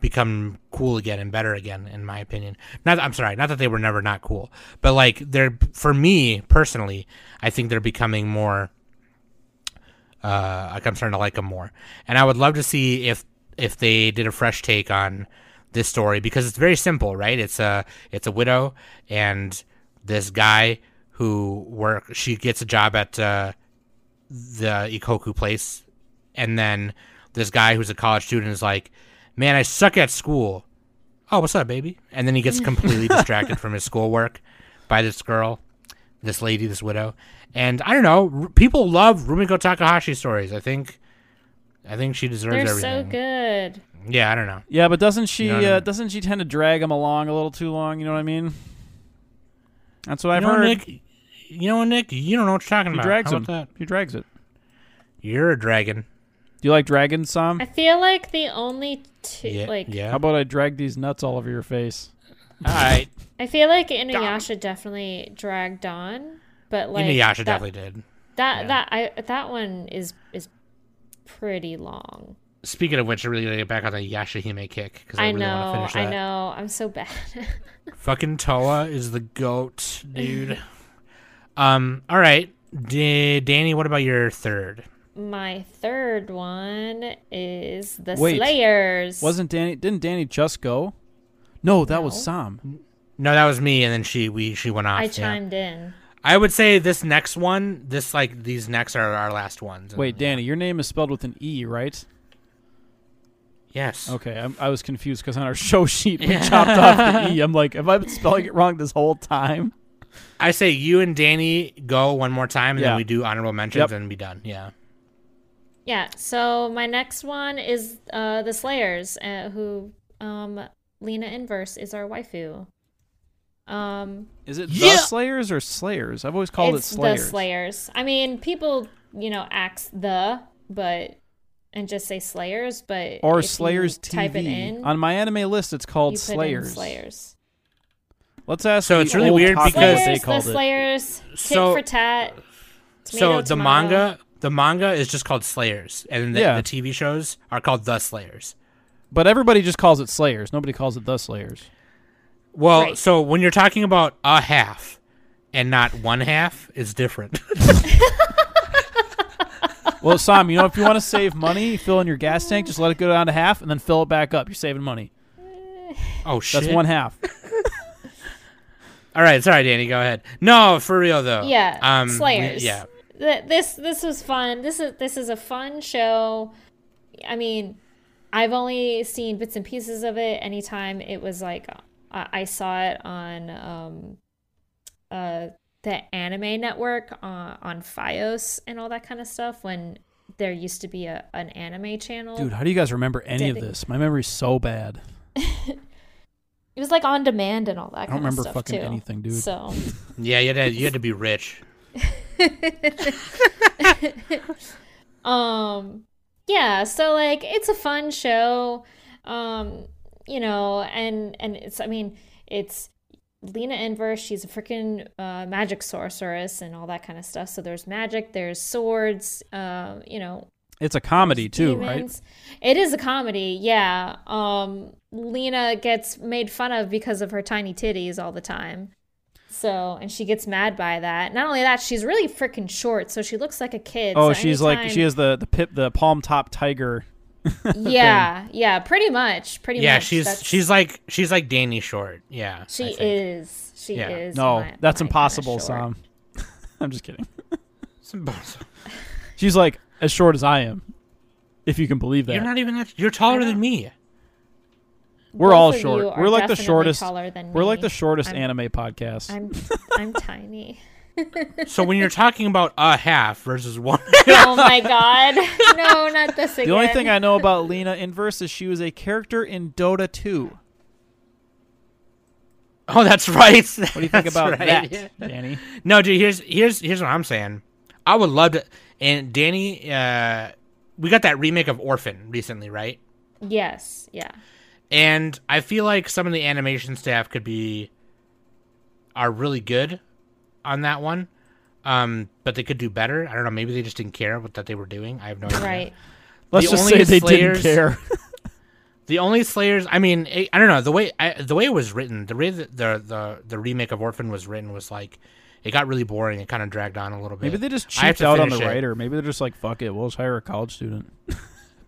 become cool again and better again, in my opinion. Not, I'm sorry, not that they were never not cool, but like they're for me personally, I think they're becoming more. Uh, like I'm starting to like them more, and I would love to see if if they did a fresh take on this story because it's very simple, right? It's a it's a widow and this guy who work she gets a job at uh, the Ikkoku place, and then this guy who's a college student is like, "Man, I suck at school." Oh, what's up, baby? And then he gets completely distracted from his schoolwork by this girl, this lady, this widow, and I don't know. R- people love Rumiko Takahashi stories. I think, I think she deserves They're everything. so good. Yeah, I don't know. Yeah, but doesn't she? You know what I uh, mean? doesn't she tend to drag him along a little too long? You know what I mean? That's what I've you know, heard. Nick. You know, Nick. You don't know what you're talking he about. drags How him. about that? He drags it. You're a dragon. Do you like dragons, Sam? I feel like the only two, Yeah. like, yeah. How about I drag these nuts all over your face? All right. I feel like Inuyasha definitely dragged on, but like Inuyasha that, definitely did. that yeah. that I that one is is pretty long. Speaking of which, I really gotta get back on the Yashahime kick because I, I, really want to finish that. I know. I'm so bad. Fucking Towa is the goat, dude. um. All right, D- Danny. What about your third? My third one is the Wait, Slayers. Wasn't Danny? Didn't Danny just go? No, that was Sam. No, that was me, and then she we she went off. I yeah. chimed in. I would say this next one, this like these next are our last ones. Wait, And- Danny, your name is spelled with an E, right? Yes. Okay, I'm, I was confused because on our show sheet we Yeah. chopped off the E. I'm like, have I been spelling it wrong this whole time? I say you and Danny go one more time, and Yeah. then we do honorable mentions Yep. and be done. Yeah. Yeah. So my next one is uh, the Slayers, uh, who um, Lina Inverse is our waifu. Um, Is it Yeah. the Slayers or Slayers? I've always called it's it Slayers. the Slayers. I mean, people, you know, axe the, but and just say Slayers, but or if you Slayers TV. Type it in. On my anime list, it's called you put in Slayers. Slayers. Let's ask. So it's really weird because- what they Slayers, the called it. Slayers, tit So- for tat. so tomato, the tomato. manga, the manga is just called Slayers, and the, Yeah. the TV shows are called The Slayers. But everybody just calls it Slayers. Nobody calls it the Slayers. Well, Right. so when you're talking about a half and not one half, it's different. Well, Sam, you know, if you want to save money, fill in your gas tank, just let it go down to half, and then fill it back up. You're saving money. oh shit! That's one half. All right, sorry, Danny. Go ahead. No, for real though. Yeah, Um, Slayers. yeah. Th- this this was fun. This is this is a fun show. I mean, I've only seen bits and pieces of it. Anytime it was like I, I saw it on um, uh, the Anime Network uh, on FiOS and all that kind of stuff. When there used to be a an anime channel, Dude, how do you guys remember any of Did- this? My memory's so bad. it was like on demand and all that. I kind don't remember of stuff fucking too. anything, dude. So. Yeah, you had to, you had to be rich. um yeah so like it's a fun show um you know and and it's i mean it's lina inverse she's a freaking uh, magic sorceress and all that kind of stuff so there's magic there's swords uh, you know It's a comedy too, right? It is a comedy, yeah. Um, Lina gets made fun of because of her tiny titties all the time. So, and she gets mad by that. Not only that, she's really freaking short, so she looks like a kid. Oh, so she's like she has the the pip the palm top tiger. Yeah, yeah, pretty much, pretty Yeah, much. Yeah, she's That's- she's like she's like Danny Short. Yeah, she is, she Yeah. is. No, my- that's my impossible. Sam. I'm just kidding. It's impossible. She's like as short as I am, if you can believe that. You're not even that. You're taller than me. We're Both all short. We're like the shortest. Taller than We're like the shortest I'm- anime podcast. I'm, I'm tiny. So when you're talking about a half versus one, oh my god! No, not this again. the only thing I know about Lina Inverse is she was a character in Dota 2. oh, that's right. What do you think about that, Danny? No, dude. Here's here's here's what I'm saying. I would love to. And Danny, uh, we got that remake of Orphen recently, right? Yes, yeah. And I feel like some of the animation staff could be are really good on that one. Um, but they could do better. I don't know. Maybe they just didn't care what that they were doing. I have no idea. Right. Let's The just say they Slayers- didn't care. The only Slayers, I mean, I I don't know the way I, the way it was written, the way that the the the remake of Orphen was written was like, it got really boring. It kind of dragged on a little bit. Maybe they just I cheaped out on the it. writer. Maybe they're just like, fuck it, we'll just hire a college student.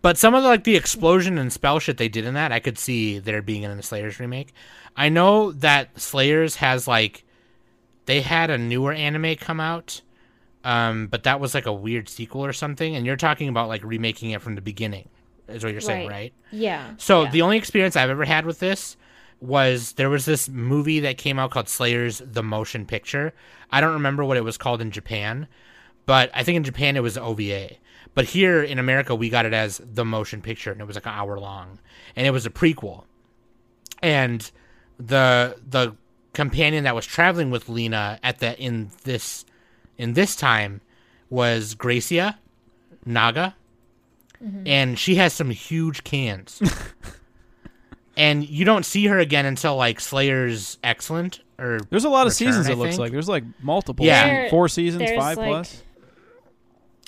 But some of the, like the explosion and spell shit they did in that, I could see there being in the Slayers remake. I know that Slayers has like they had a newer anime come out, um, but that was like a weird sequel or something. And you're talking about like remaking it from the beginning, is what you're saying, Right. right? Yeah. So yeah. the only experience I've ever had with this was there was this movie that came out called Slayers the Motion Picture. I don't remember what it was called in Japan, but I think in Japan it was OVA. But here in America we got it as the motion picture and it was like an hour long. And it was a prequel. And the the companion that was traveling with Lina at the in this in this time was Gracia Naga. Mm-hmm. And she has some huge cans. and you don't see her again until like Slayer's Excellent or There's a lot of Return, seasons. It looks like there's like multiple. Yeah. There- four seasons, five like- plus.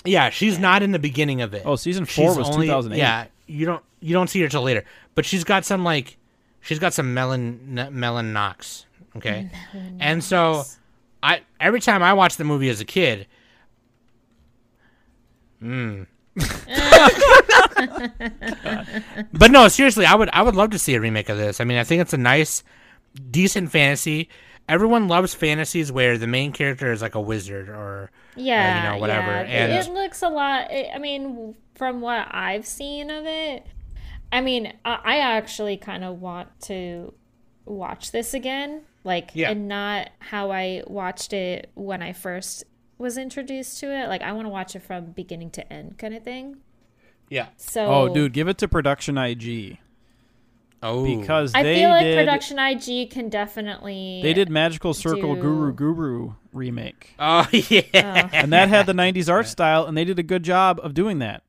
Yeah, she's not in the beginning of it. Oh, season four She's was only- 2008. Yeah, you don't you don't see her till later, but she's got some like she's got some melon melon knocks. Okay, and so I every time I watched the movie as a kid, mm. but no, seriously, I would I would love to see a remake of this. I mean, I think it's a nice, decent fantasy. Everyone loves fantasies where the main character is like a wizard or yeah, you know, whatever, yeah. and- it looks a lot. I mean, from what I've seen of it, I mean, I, I actually kind of want to watch this again, like, Yeah. and not how I watched it when I first was introduced to it. Like, I want to watch it from beginning to end, kind of thing. yeah. So, Oh, dude, give it to Production IG Oh, because I feel like did. Production IG can definitely. They did Magical Circle do- Guru Guru remake, Oh yeah, and that had the '90s art style, and they did a good job of doing that.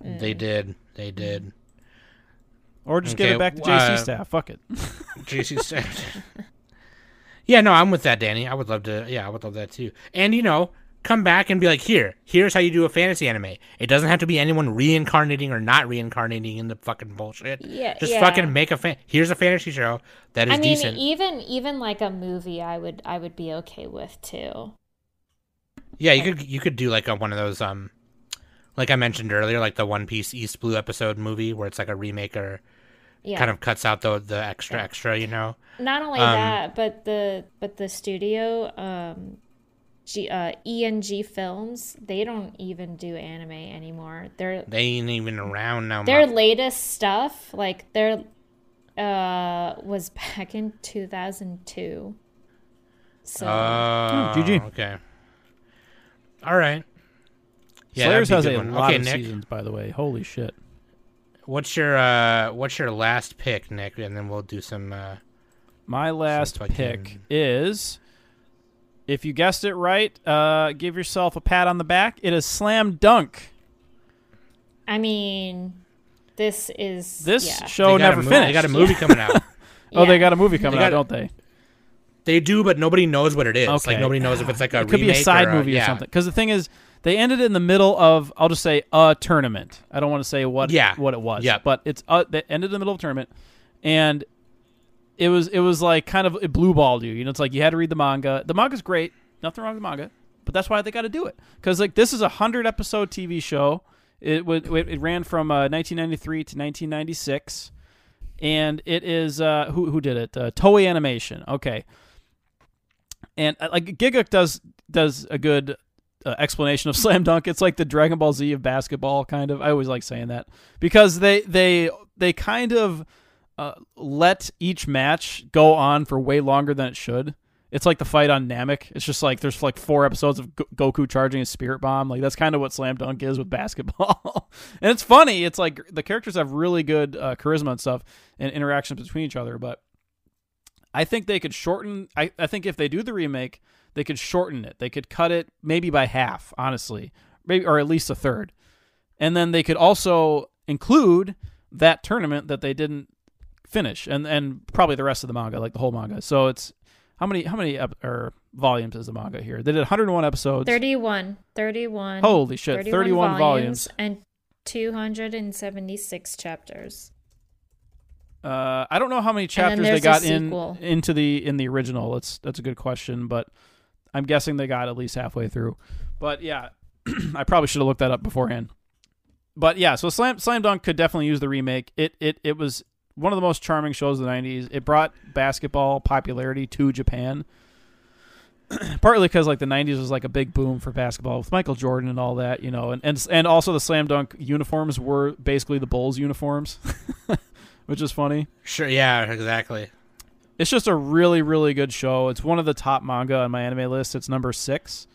they did. They did. Or just give it back to uh, JC staff. Fuck it. JC said. yeah, no, I'm with that, Danny. I would love to. Yeah, I would love that too. And you know, come back and be like, here, here's how you do a fantasy anime. It doesn't have to be anyone reincarnating or not reincarnating in the fucking bullshit. Yeah, Just yeah. fucking make a fan. Here's a fantasy show that is I mean, decent. even even like a movie, I would I would be okay with too. yeah, you could you could do like a, one of those um, like I mentioned earlier, like the One Piece East Blue episode movie where it's like a remake or Yeah. kind of cuts out the the extra extra, you know. Not only um, that, but the but the studio, um, G, uh, E&G Films, they don't even do anime anymore. They're They ain't even around now. their ma- latest stuff, like their uh, was back in two thousand two. So Oh, GG. Okay. All right. Yeah, Slayers has that'd a be good one. lot okay, of Nick. seasons, by the way. Holy shit. What's your uh what's your last pick, Nick? And then we'll do some uh My last fucking- pick is, if you guessed it right, uh, give yourself a pat on the back. It is Slam Dunk. I mean, this is This yeah. show they got a never mo- finished. They got a movie coming out. Oh, they got a movie coming They out, got- don't they? They do, but nobody knows what it is. Okay. Like nobody knows if it's like a it could be a side or movie or yeah. something. Because the thing is, they ended in the middle of I'll just say a tournament. I don't want to say what Yeah. what it was. Yep. But it's uh, they ended in the middle of a tournament, and it was it was like kind of it blue balled you. You know, it's like you had to read the manga. The manga's great, nothing wrong with the manga, but that's why they got to do it because like this is a hundred episode TV show. It would it, ran from uh, 1993 to 1996, and it is uh, who who did it? Uh, Toei Animation. Okay, and uh, like Giga does does a good uh, explanation of slam dunk. It's like the Dragon Ball Z of basketball, kind of. I always like saying that because they they they kind of uh, let each match go on for way longer than it should. It's like the fight on Namek. It's just like there's like four episodes of Go- Goku charging a spirit bomb. Like that's kind of what slam dunk is with basketball. and it's funny. It's like the characters have really good uh, charisma and stuff and interactions between each other, but I think they could shorten. I, I think if they do the remake, they could shorten it. They could cut it maybe by half, honestly, maybe or at least a third, and then they could also include that tournament that they didn't finish, and and probably the rest of the manga, like the whole manga. So it's how many how many ep- or volumes is the manga here? They did 101 episodes. 31. 31. Holy shit, 31, 31 volumes. and 276 chapters. Uh, I don't know how many chapters they got in into the in the original. That's that's a good question, but I'm guessing they got at least halfway through. But yeah, I probably should have looked that up beforehand. But yeah, so Slam Slam Dunk could definitely use the remake. It it it was one of the most charming shows of the '90s. It brought basketball popularity to Japan. Partly because like the '90s was like a big boom for basketball with Michael Jordan and all that, you know, and and and also the Slam Dunk uniforms were basically the Bulls uniforms, which is funny. Sure, yeah, exactly. It's just a really, really good show. It's one of the top manga on my anime list. It's number six.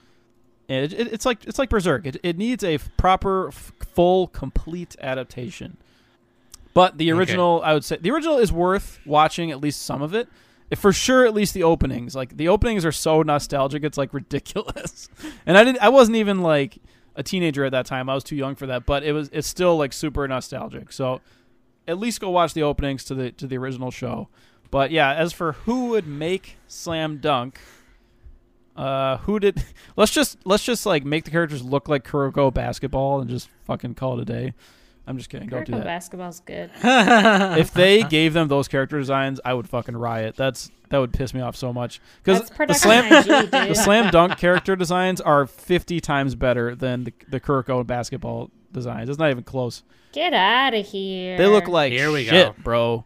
And it, it, it's like it's like Berserk. It, it needs a f- proper, f- full, complete adaptation. But the Okay. original, I would say, the original is worth watching at least some of it. For sure, at least the openings. Like the openings are so nostalgic, it's like ridiculous. and I didn't, I wasn't even like a teenager at that time. I was too young for that. But it was, it's still like super nostalgic. So at least go watch the openings to the to the original show. But yeah, as for who would make Slam Dunk, uh, who did? Let's just let's just like make the characters look like Kuroko basketball and just fucking call it a day. I'm just kidding. Don't do that. basketball's good. if they gave them those character designs, I would fucking riot. That's that would piss me off so much because the slam IG, the slam dunk character designs are 50 times better than the, the Kuroko basketball designs. It's not even close. Get out of here. They look like Here we shit, go. bro.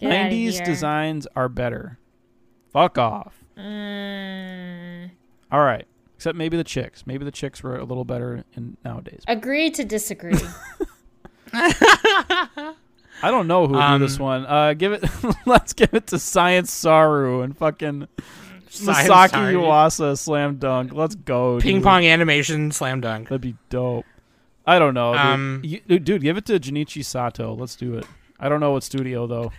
Get 90s designs are better. Fuck off. Mm, All right. Except maybe the chicks. Maybe the chicks were a little better in nowadays. agree to disagree. I don't know who would Um, do this one. Uh, give it. let's give it to Science Saru and fucking Science Masaki Saru. Yuasa slam dunk. Let's go. Ping dude. pong animation slam dunk. That'd be dope. I don't know, dude. Um, You- dude, dude, give it to Junichi Sato. Let's do it. I don't know what studio though.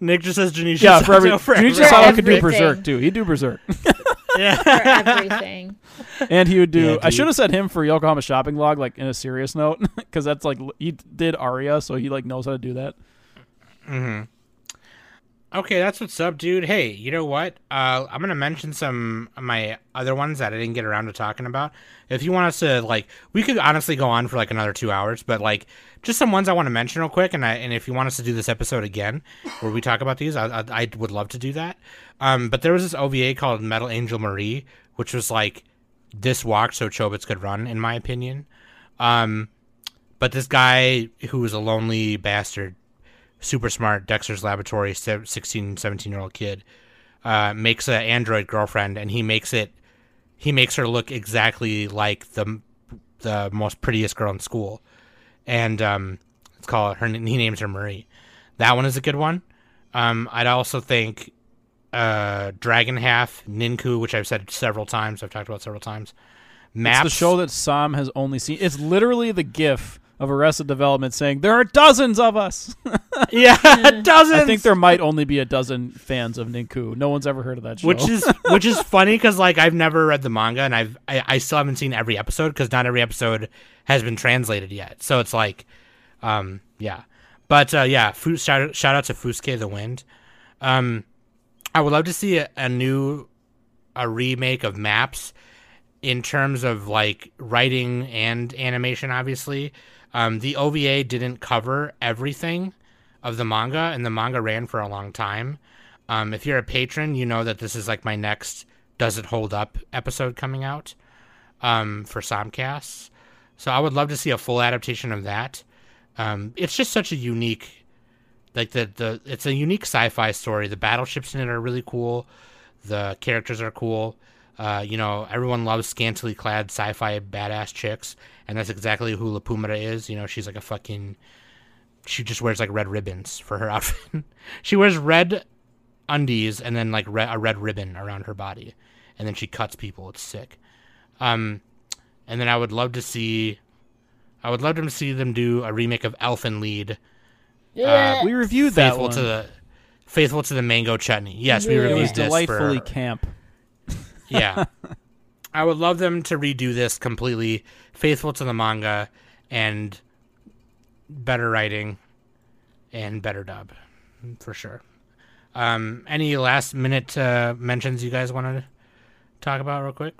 Nick just says Junichi yeah, for every Sato for Junichi For Sato could do everything. Berserk too. He'd do Berserk, Yeah. for everything. and he would do. Yeah, I dude. should have said him for Yokohama Shopping Log, like in a serious note, because that's like he did Aria, so he like knows how to do that. hmm Okay, that's what's up, dude. Hey, you know what? Uh, I'm gonna mention some of my other ones that I didn't get around to talking about. If you want us to, like, we could honestly go on for like another two hours, but like, just some ones I want to mention real quick. And I, and if you want us to do this episode again, where we talk about these, I, I, I would love to do that. Um, but there was this OVA called Metal Angel Marie, which was like this walk so Chobits could run, in my opinion. Um, but this guy who was a lonely bastard super smart Dexter's Laboratory 16, 17 year old kid uh, makes an android girlfriend, and he makes it he makes her look exactly like the the most prettiest girl in school, and um, it's called her. He names her Marie. That one is a good one. Um, I'd also think uh, Dragon Half Ninku, which I've said several times. I've talked about several times. Maps. It's the show that Sam has only seen. It's literally the GIF of Arrested Development saying there are dozens of us. yeah, dozens. I think there might only be a dozen fans of Ninku. No one's ever heard of that show. Which is which is funny because like I've never read the manga and I've I, I still haven't seen every episode because not every episode has been translated yet. So it's like, um, yeah. But uh, yeah, Fu- shout shout out to Fusuke the Wind. Um, I would love to see a, a new a remake of Maps in terms of like writing and animation, obviously. Um, the OVA didn't cover everything of the manga, and the manga ran for a long time. Um, if you're a patron, you know that this is like my next "Does It Hold Up" episode coming out um, for Somcasts. So I would love to see a full adaptation of that. Um, it's just such a unique, like the the it's a unique sci-fi story. The battleships in it are really cool. The characters are cool. Uh, you know, everyone loves scantily clad sci-fi badass chicks, and that's exactly who Lipumira is. You know, she's like a fucking. She just wears like red ribbons for her outfit. she wears red undies and then like re- a red ribbon around her body, and then she cuts people. It's sick. Um, and then I would love to see. I would love to see them do a remake of Elfen Lied. Yeah. we reviewed that faithful one. to the faithful to the mango chutney. Yes, we reviewed it was this delightfully for- camp. Yeah. I would love them to redo this completely faithful to the manga and better writing and better dub for sure. Um, any last minute uh, mentions you guys want to talk about real quick?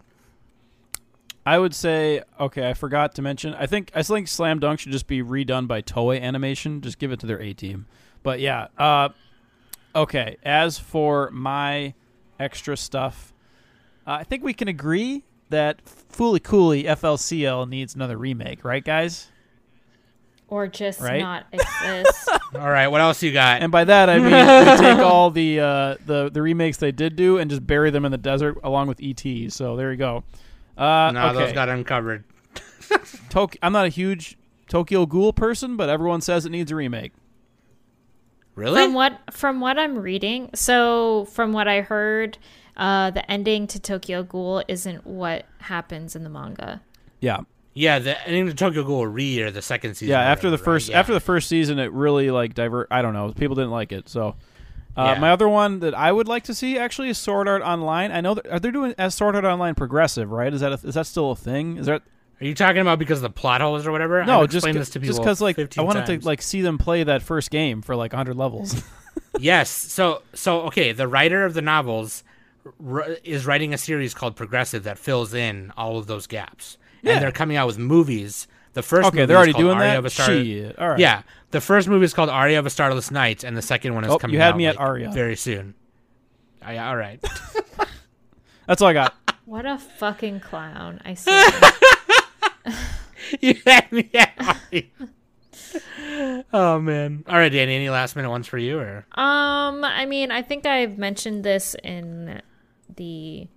I would say okay. I forgot to mention. I think I think Slam Dunk should just be redone by Toei Animation. Just give it to their A team. But yeah. Uh, okay. As for my extra stuff, uh, I think we can agree that Fooly Cooly FLCL needs another remake, right, guys? or just Right? not exist. All right, what else you got? And by that I mean we take all the uh, the the remakes they did do and just bury them in the desert along with ET. So there you go. Uh, no, okay. those got uncovered. Tok- I'm not a huge Tokyo Ghoul person, but everyone says it needs a remake. Really? from what from what I'm reading, so from what I heard, uh, the ending to Tokyo Ghoul isn't what happens in the manga. Yeah, yeah, the ending to Tokyo Ghoul re or the second season. yeah. or After the whatever, right? first Yeah. after the first season, it really like divert. I don't know. People didn't like it. So, uh, Yeah. my other one that I would like to see actually is Sword Art Online. I know that are they doing as Sword Art Online progressive, right? Is that a, is that still a thing? Is that Are you talking about because of the plot holes or whatever? no? I've Just explained this to people just because like I wanted times. to like see them play that first game for like 100 levels. yes. So so okay, the writer of the novels r- is writing a series called Progressive that fills in all of those gaps. Yeah. And they're coming out with movies. The first okay, movie they're already doing Aria that. of a Star- Shit. All right. Yeah, the first movie is called Aria of a Starless Night, and the second one is Oh, coming you had out me at like, Aria. very soon. Yeah, all right. That's all I got. What a fucking clown! I see. you had me at Aria. Oh man! All right, Danny. Any last minute ones for you, or Um, I mean, I think I've mentioned this in the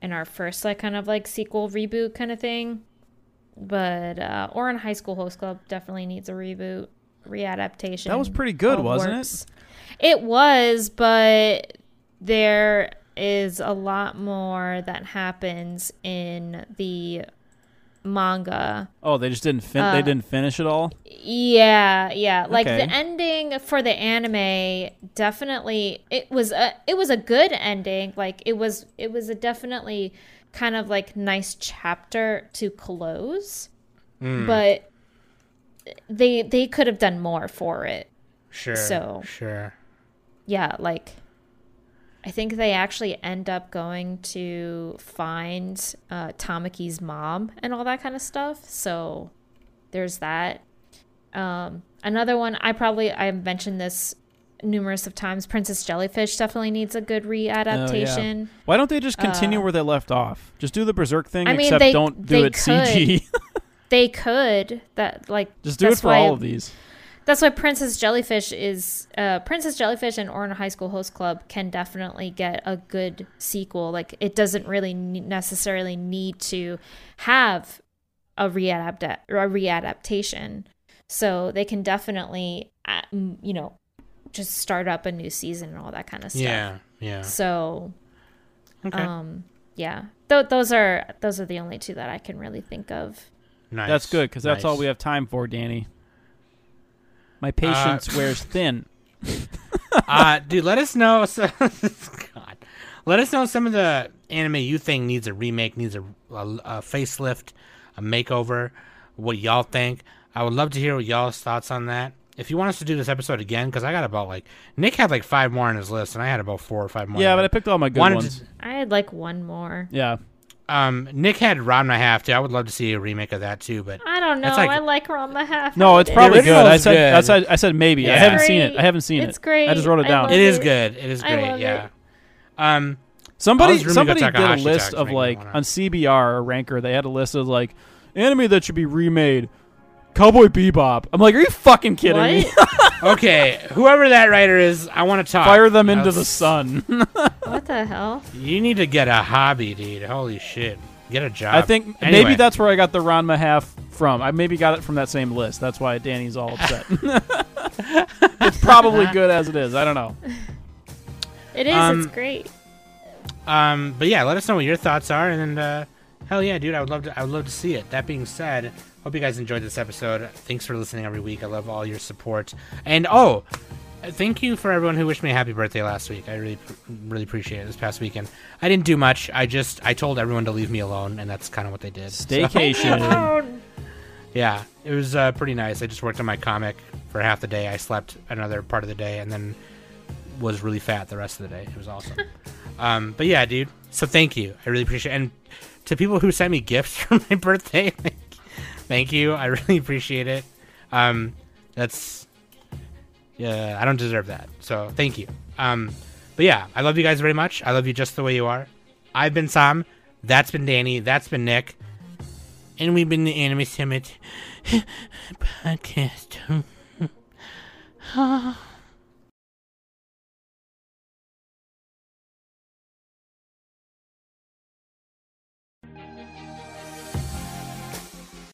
in our first like kind of like sequel reboot kind of thing. But uh Ouran High School Host Club definitely needs a reboot, readaptation. That was pretty good, wasn't works. It was, but there is a lot more that happens in the manga Oh, they just didn't fin- Uh, they didn't finish it all. Yeah, yeah. Like Okay. the ending for the anime definitely it was a it was a good ending. Like it was it was a definitely kind of like nice chapter to close. Hmm. But they they could have done more for it. sure? So- sure. yeah, like I think they actually end up going to find uh, Tamaki's mom and all that kind of stuff. So there's that. Um, another one, I probably I mentioned this numerous of times. Princess Jellyfish definitely needs a good readaptation. Why don't they just continue Uh, where they left off? Just do the Berserk thing, I mean, except they- don't do it CG. They could that like just do it for all of these. That's why Princess Jellyfish is uh, Princess Jellyfish and Ouran High School Host Club can definitely get a good sequel. Like it doesn't really necessarily need to have a readapt a readaptation, so they can definitely uh, you know just start up a new season and all that kind of stuff. Yeah, yeah. So Okay, um yeah, Th- those are those are the only two that I can really think of. nice. That's good because that's all we have time for, Danny. My patience wears thin. uh, dude, let us know. So, God, let us know some of the anime you think needs a remake, needs a, a, a facelift, a makeover. What y'all think? I would love to hear what y'all's thoughts on that. If you want us to do this episode again, because I got about like Nick had like five more on his list, and I had about four or five more. Yeah, but I picked all my good Wanted ones. to- I had like one more. Yeah, um, Nick had Round and a Half too. I would love to see a remake of that too. But I don't know. That's like- I like Ranma Half. no, it's Holiday. probably good. original I is said, I said, I said maybe. I haven't It's seen it. I haven't seen It's it. It's great. I just wrote it down. love it is it. good. It is I great. love Yeah. it. Um, Somebody, All's somebody did a list of like on CBR or Ranker. They had a list of like anime that should be remade. Cowboy Bebop. I'm like, are you fucking kidding me? Okay, whoever that writer is, I want to talk. Fire them into I'll the sun. what the hell? You need to get a hobby, dude. Holy shit. Get a job. I think Anyway. maybe that's where I got the Ranma half from. I maybe got it from that same list. That's why Danny's all upset. it's probably good as it is. I don't know. It is. Um, it's great. Um, but yeah, let us know what your thoughts are, and uh, hell yeah, dude, I would love to. I would love to see it. That being said, hope you guys enjoyed this episode. Thanks for listening every week. I love all your support, and oh, thank you for everyone who wished me a happy birthday last week. I really, really appreciate it. This past weekend, I didn't do much. I just I told everyone to leave me alone, and that's kind of what they did. Staycation. Oh, Yeah, it was uh, pretty nice. I just worked on my comic for half the day. I slept another part of the day, and then was really fat the rest of the day. It was awesome. um, but yeah, dude. So thank you. I really appreciate. it. And to people who sent me gifts for my birthday, thank you. I really appreciate it. Um, that's yeah, I don't deserve that. So thank you. Um, but yeah, I love you guys very much. I love you just the way you are. I've been Sam. That's been Danny. That's been Nick. And we've been the Anime Summit podcast.